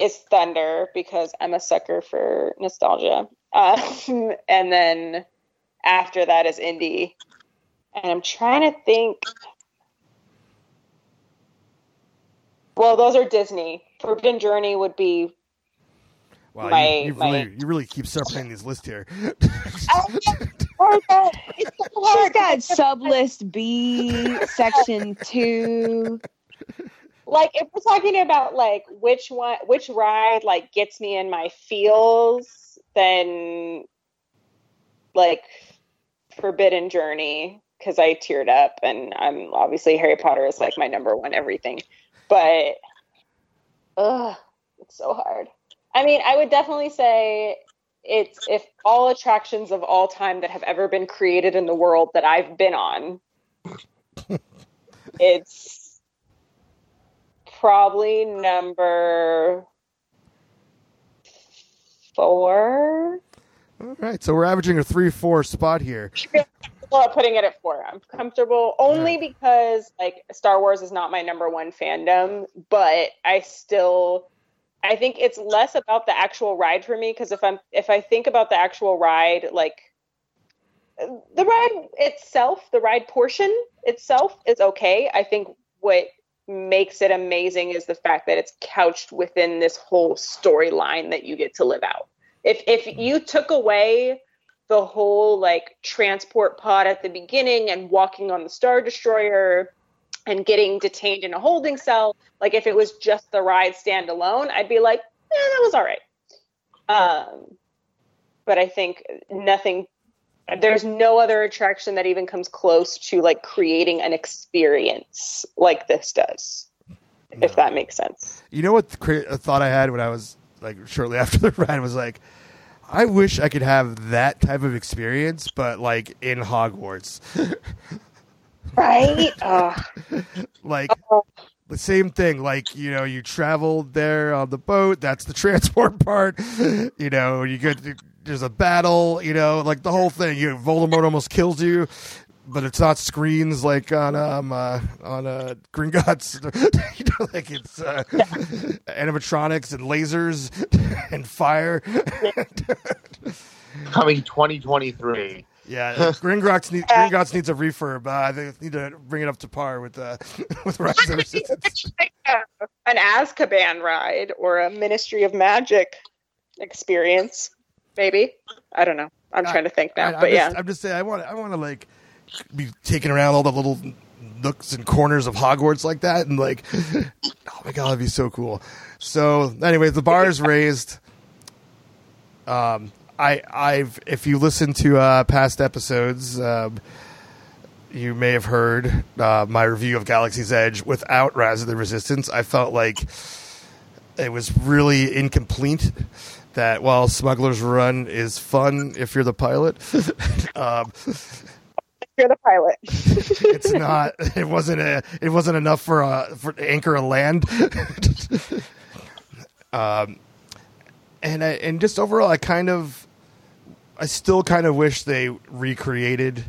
is Thunder because I'm a sucker for nostalgia. Um, and then after that is Indy. And I'm trying to think. Well, those are Disney. Forbidden Journey would be. wow, My- you, you my- really you really keep separating these lists here. It's so. She's got sub list B, section two. Like if we're talking about like which one which ride like gets me in my feels then like forbidden journey because i teared up and i'm obviously harry potter is like my number one everything. But ugh, it's so hard. I mean i would definitely say it's if all attractions of all time that have ever been created in the world that i've been on it's probably number four. All right, so we're averaging a three-four spot here. Well, putting it at four, I'm comfortable only because like Star Wars is not my number one fandom, but I still, I think it's less about the actual ride for me because if I'm if I think about the actual ride, like the ride itself, the ride portion itself is okay. I think what makes it amazing is the fact that it's couched within this whole storyline that you get to live out. If if you took away the whole like transport pod at the beginning and walking on the star destroyer and getting detained in a holding cell, like if it was just the ride standalone, I'd be like, eh, that was all right. Um, but I think nothing there's no other attraction that even comes close to like creating an experience like this does if that makes sense You know what the thought I had when I was like shortly after the ride was like, I wish I could have that type of experience, but like in Hogwarts, right uh, like the same thing. Like you know, you traveled there on the boat. That's the transport part. You know, you get there's a battle. You know, like the whole thing. You Voldemort almost kills you. But it's not screens like on um uh, on uh, Gringotts, you know, like it's uh, animatronics and lasers and fire. Coming 2023. Yeah, Gringotts, need, Gringotts needs a refurb. Uh, they need to bring it up to par with uh, with Rise of Resistance. an azkaban ride or a ministry of magic experience maybe i don't know i'm trying to think now I, I'm but yeah just, I'm just saying, I want I want to like be taking around all the little nooks and corners of Hogwarts like that, and like, oh my god, that'd be so cool. So, anyway, the bar is raised. Um, I I've if you listen to uh, past episodes, um, you may have heard uh, my review of Galaxy's Edge without Rise of the Resistance. I felt like it was really incomplete. That while Smuggler's Run is fun if you're the pilot, um, You're the pilot. it's not. It wasn't a. It wasn't enough for a for anchor a land. um, and I, and just overall, I kind of, I still kind of wish they recreated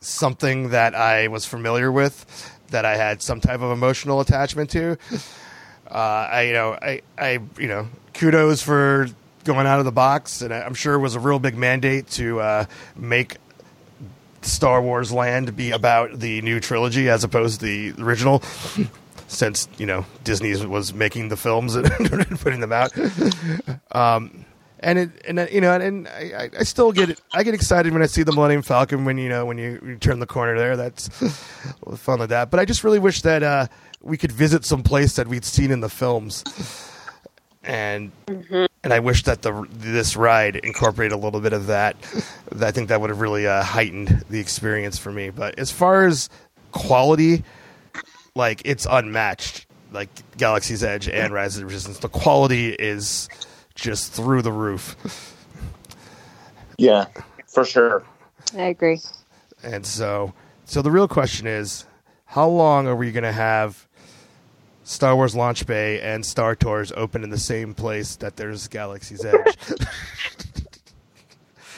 something that I was familiar with, that I had some type of emotional attachment to. Uh, I you know I I you know kudos for going out of the box, and I'm sure it was a real big mandate to uh, make Star Wars Land be about the new trilogy as opposed to the original. Since you know Disney was making the films and putting them out, um, and it and uh, you know and I, I- I still get it. I get excited when I see the Millennium Falcon when you know when you, you turn the corner there. That's fun with that. But I just really wish that uh, we could visit some place that we'd seen in the films, and and I wish that the this ride incorporated a little bit of that. I think that would have really uh, heightened the experience for me. But as far as quality, like it's unmatched. Like Galaxy's Edge and Rise of the Resistance, the quality is just through the roof. Yeah, for sure. I agree. And so, so the real question is, how long are we going to have Star Wars Launch Bay and Star Tours open in the same place that there's Galaxy's Edge?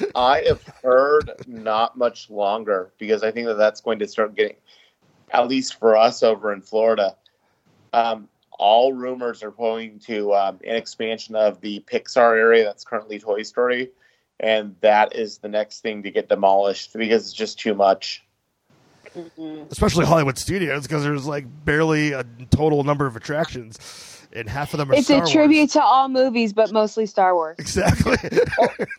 I have heard not much longer because I think that that's going to start getting, at least for us over in Florida, um, all rumors are pointing to um, an expansion of the Pixar area that's currently Toy Story, and that is the next thing to get demolished because it's just too much. Especially Hollywood Studios, because there's like barely a total number of attractions, and half of them are It's Star a tribute to all movies, but mostly Star Wars. Exactly.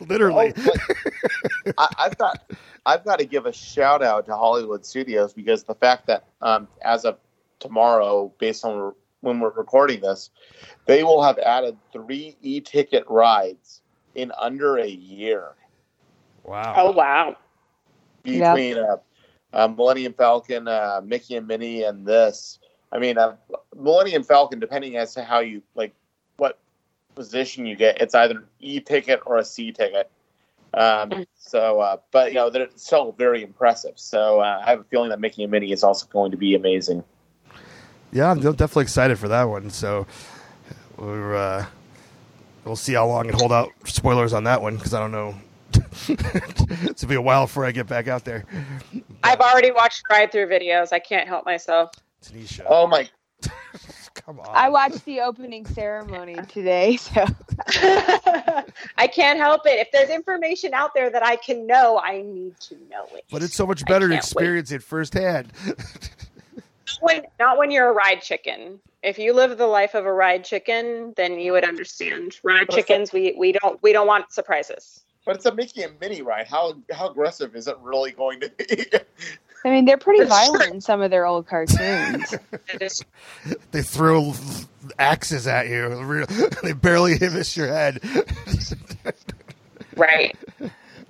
Literally. Oh, I, I've got I've got to give a shout out to Hollywood Studios because the fact that um, as of tomorrow, based on when we're recording this, they will have added three e-ticket rides in under a year Wow. Oh wow. between uh, uh, Millennium Falcon, uh, Mickey and Minnie, and this. I mean, uh, Millennium Falcon, depending as to how you like what position you get, it's either an e ticket or a C ticket. Um, so, uh, but you know, they're still very impressive. So, uh, I have a feeling that Mickey and Minnie is also going to be amazing. Yeah, I'm definitely excited for that one. So we're uh, we'll see how long it hold out spoilers on that one because I don't know. it's gonna be a while before I get back out there. I've already watched ride-through videos. I can't help myself. Tanisha, Oh my! come on! I watched the opening ceremony today, so I can't help it. If there's information out there that I can know, I need to know it. but it's so much better to can't wait. experience it firsthand. When not when you're a ride chicken. If you live the life of a ride chicken, then you would understand. Ride But it's chickens, we we don't we don't want surprises. But it's a Mickey and Minnie ride. How how aggressive is it really going to be? I mean they're pretty violent in some of their old cartoons. They throw axes at you. They barely miss your head. right.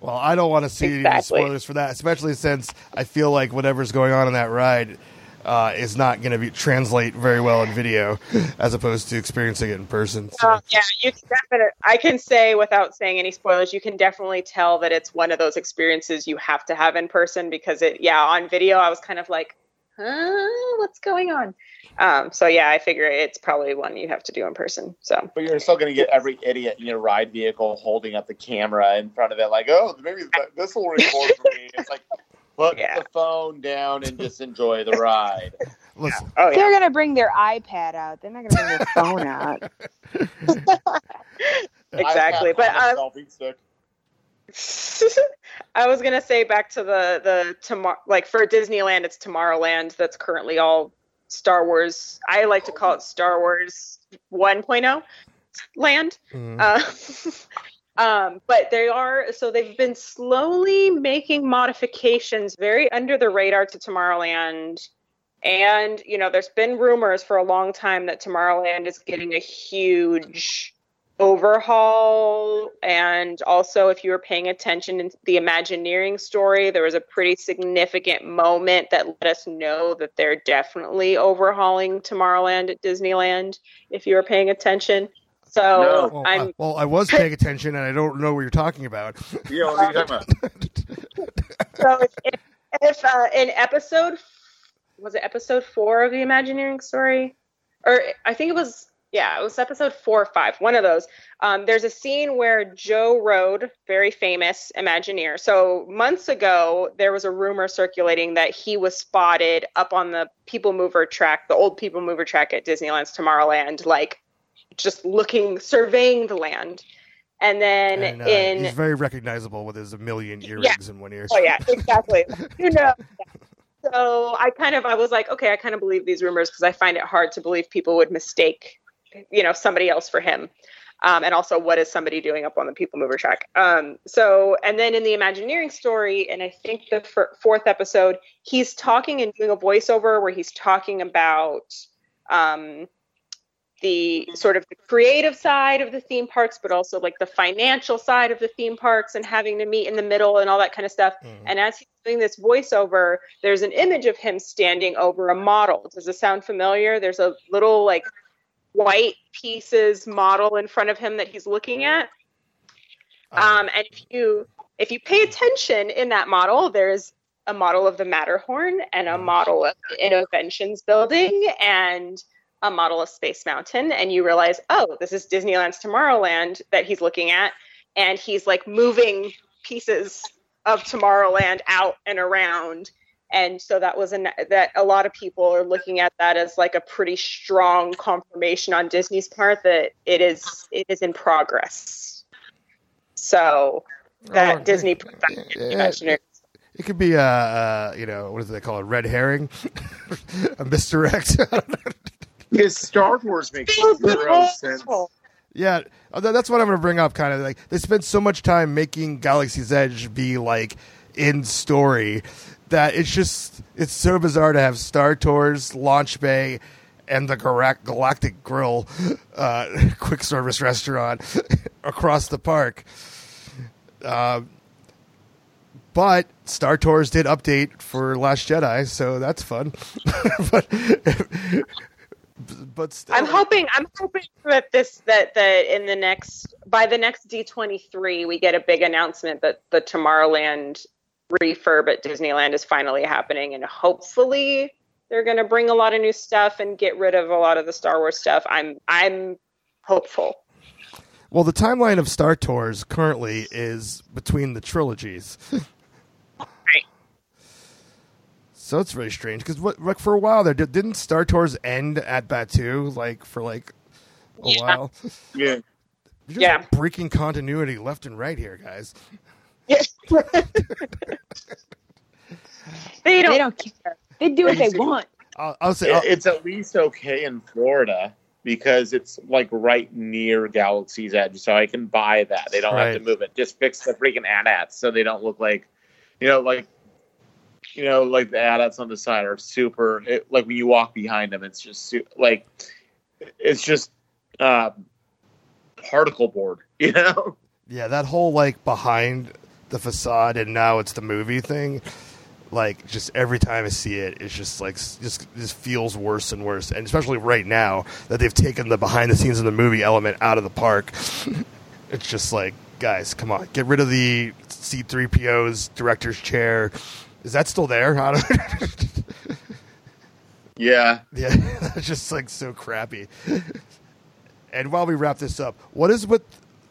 Well, I don't want to see any spoilers for that, especially since I feel like whatever's going on in that ride uh, is not going to be translate very well in video, as opposed to experiencing it in person. So. Uh, yeah, you can definitely. I can say without saying any spoilers, you can definitely tell that it's one of those experiences you have to have in person because it. Yeah, on video, I was kind of like, huh, what's going on? Um, so yeah, I figure it's probably one you have to do in person. So But you're still going to get every idiot in your ride vehicle holding up the camera in front of it, like, oh, maybe this will record for me. It's like, put Yeah. the phone down and just enjoy the ride. Listen, oh yeah, They're gonna bring their iPad out. They're not gonna bring their phone out. exactly. iPad But um, stick. I was gonna say back to the the tomorrow, like for Disneyland, it's Tomorrowland. That's currently all Star Wars. I like to call it Star Wars 1.0 land. mm, Uh, um, but they are so they've been slowly making modifications very under the radar to Tomorrowland. And you know, there's been rumors for a long time that Tomorrowland is getting a huge overhaul and also if you were paying attention in the imagineering story there was a pretty significant moment that let us know that they're definitely overhauling tomorrowland at disneyland if you were paying attention so Well, i'm I, well, I was paying attention, and I don't know what you're talking about. Yeah, what are you talking about? so if, if, if uh, in episode was it episode four of the imagineering story or i think it was yeah it was episode four or five one of those um, there's a scene where Joe Rohde very famous imagineer so months ago there was a rumor circulating that he was spotted up on the people mover track the old people mover track at disneyland's tomorrowland like just looking surveying the land and then And, uh, in he's very recognizable with his a million earrings in one ear. Oh yeah, exactly. you know. So I kind of I was like, okay, I kind of believe these rumors because I find it hard to believe people would mistake, you know, somebody else for him. Um, and also, what is somebody doing up on the People Mover track? Um, so, and then in the Imagineering story, and I think the f- fourth episode, he's talking and doing a voiceover where he's talking about um, the sort of the creative side of the theme parks, but also like the financial side of the theme parks and having to meet in the middle and all that kind of stuff. Mm-hmm. And as he's doing this voiceover, there's an image of him standing over a model. Does it sound familiar? There's a little like white pieces model in front of him that he's looking at. Uh-huh. Um, and if you if you pay attention in that model, there's a model of the Matterhorn and a mm-hmm. model of the Innovations building and a model of Space Mountain, and you realize, oh, this is Disneyland's Tomorrowland that he's looking at, and he's like moving pieces of Tomorrowland out and around. And so that was an that a lot of people are looking at that as like a pretty strong confirmation on Disney's part that it is it is in progress. So that Oh, Disney yeah. It could be a, uh, you know, what do they call it? Red herring, a misdirect. Because Star Wars makes zero sense. Yeah, uh, that's what I'm going to bring up. Kind of like they spent so much time making Galaxy's Edge be like in story that it's just it's so bizarre to have Star Tours, Launch Bay, and the Galactic Grill, uh, quick service restaurant across the park. Uh, but Star Tours did update for Last Jedi, so that's fun. but but still, I'm hoping I'm hoping that this that that in the next by the next D23 we get a big announcement that the Tomorrowland refurb at Disneyland is finally happening and hopefully they're going to bring a lot of new stuff and get rid of a lot of the Star Wars stuff. I'm I'm hopeful. Well, the timeline of Star Tours currently is between the trilogies. right. So it's really strange because what like for a while there did, didn't Star Tours end at Batuu like for like a Yeah. while. Yeah. You're just Yeah. breaking continuity left and right here, guys. They don't, They don't care. They do what they want. I'll, I'll say I'll- it's at least okay in Florida because it's like right near Galaxy's Edge, so I can buy that. They don't have to move it. Just fix the freaking AT-ATs so they don't look like, you know, like, you know, like the AT-ATs on the side are super. It, like when you walk behind them, it's just like, it's just uh, particle board, you know. yeah, that whole like behind the facade and now it's the movie thing. Like just every time I see it, it's just like just just feels worse and worse, and especially right now that they've taken the behind the scenes in the movie element out of the park. it's just like, guys, come on, get rid of the C three PO's director's chair. Is that still there? I don't Yeah. Yeah, that's just like so crappy. and while we wrap this up, what is with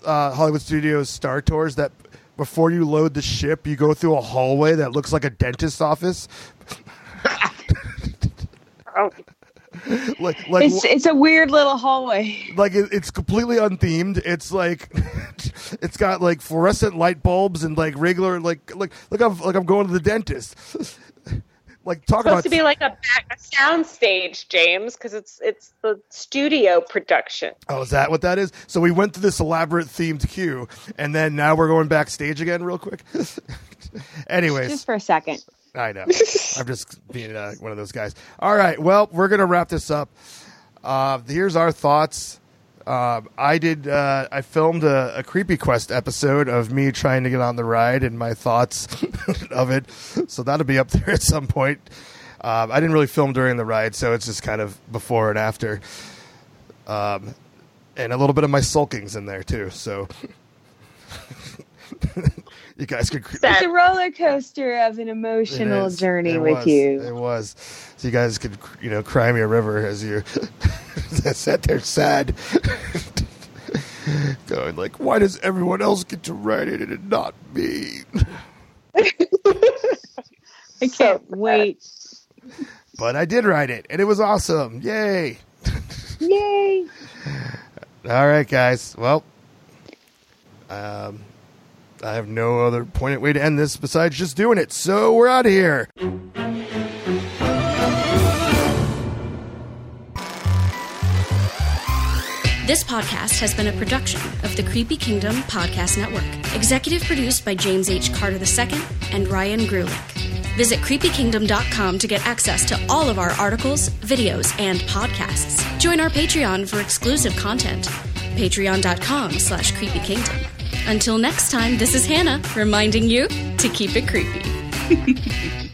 uh, Hollywood Studios Star Tours that before you load the ship, you go through a hallway that looks like a dentist's office? Oh, like, like, It's it's a weird little hallway. like it, it's completely unthemed. It's like it's got like fluorescent light bulbs and like regular like like like I'm like I'm going to the dentist. like talk supposed about to be like a back a sound stage, James, because it's it's the studio production. Oh, is that what that is? So we went through this elaborate themed queue, and then now we're going backstage again, real quick. Anyways, Just for a second. I know. I'm just being uh, one of those guys. All right. Well, we're going to wrap this up. Uh, here's our thoughts Um, I did. Uh, I filmed a, a Creepy Quest episode of me trying to get on the ride and my thoughts of it. So that'll be up there at some point. Um, I didn't really film during the ride, so it's just kind of before and after. Um, and a little bit of my sulkings in there too. So you guys could. It's a roller coaster of an emotional is. journey It with was. you. It was. So you guys could, you know, cry me a river as you sat there sad. Going like, why does everyone else get to ride it and not me? I can't wait. But I did ride it, and it was awesome. Yay! Yay! All right, guys. Well, um, I have no other pointed way to end this besides just doing it. So we're out of here. This podcast has been a production of the Creepy Kingdom Podcast Network. Executive produced by James H. Carter II and Ryan Grulick. Visit creepykingdom.com to get access to all of our articles, videos, and podcasts. Join our Patreon for exclusive content. Patreon.com slash creepykingdom. Until next time, this is Hannah reminding you to keep it creepy.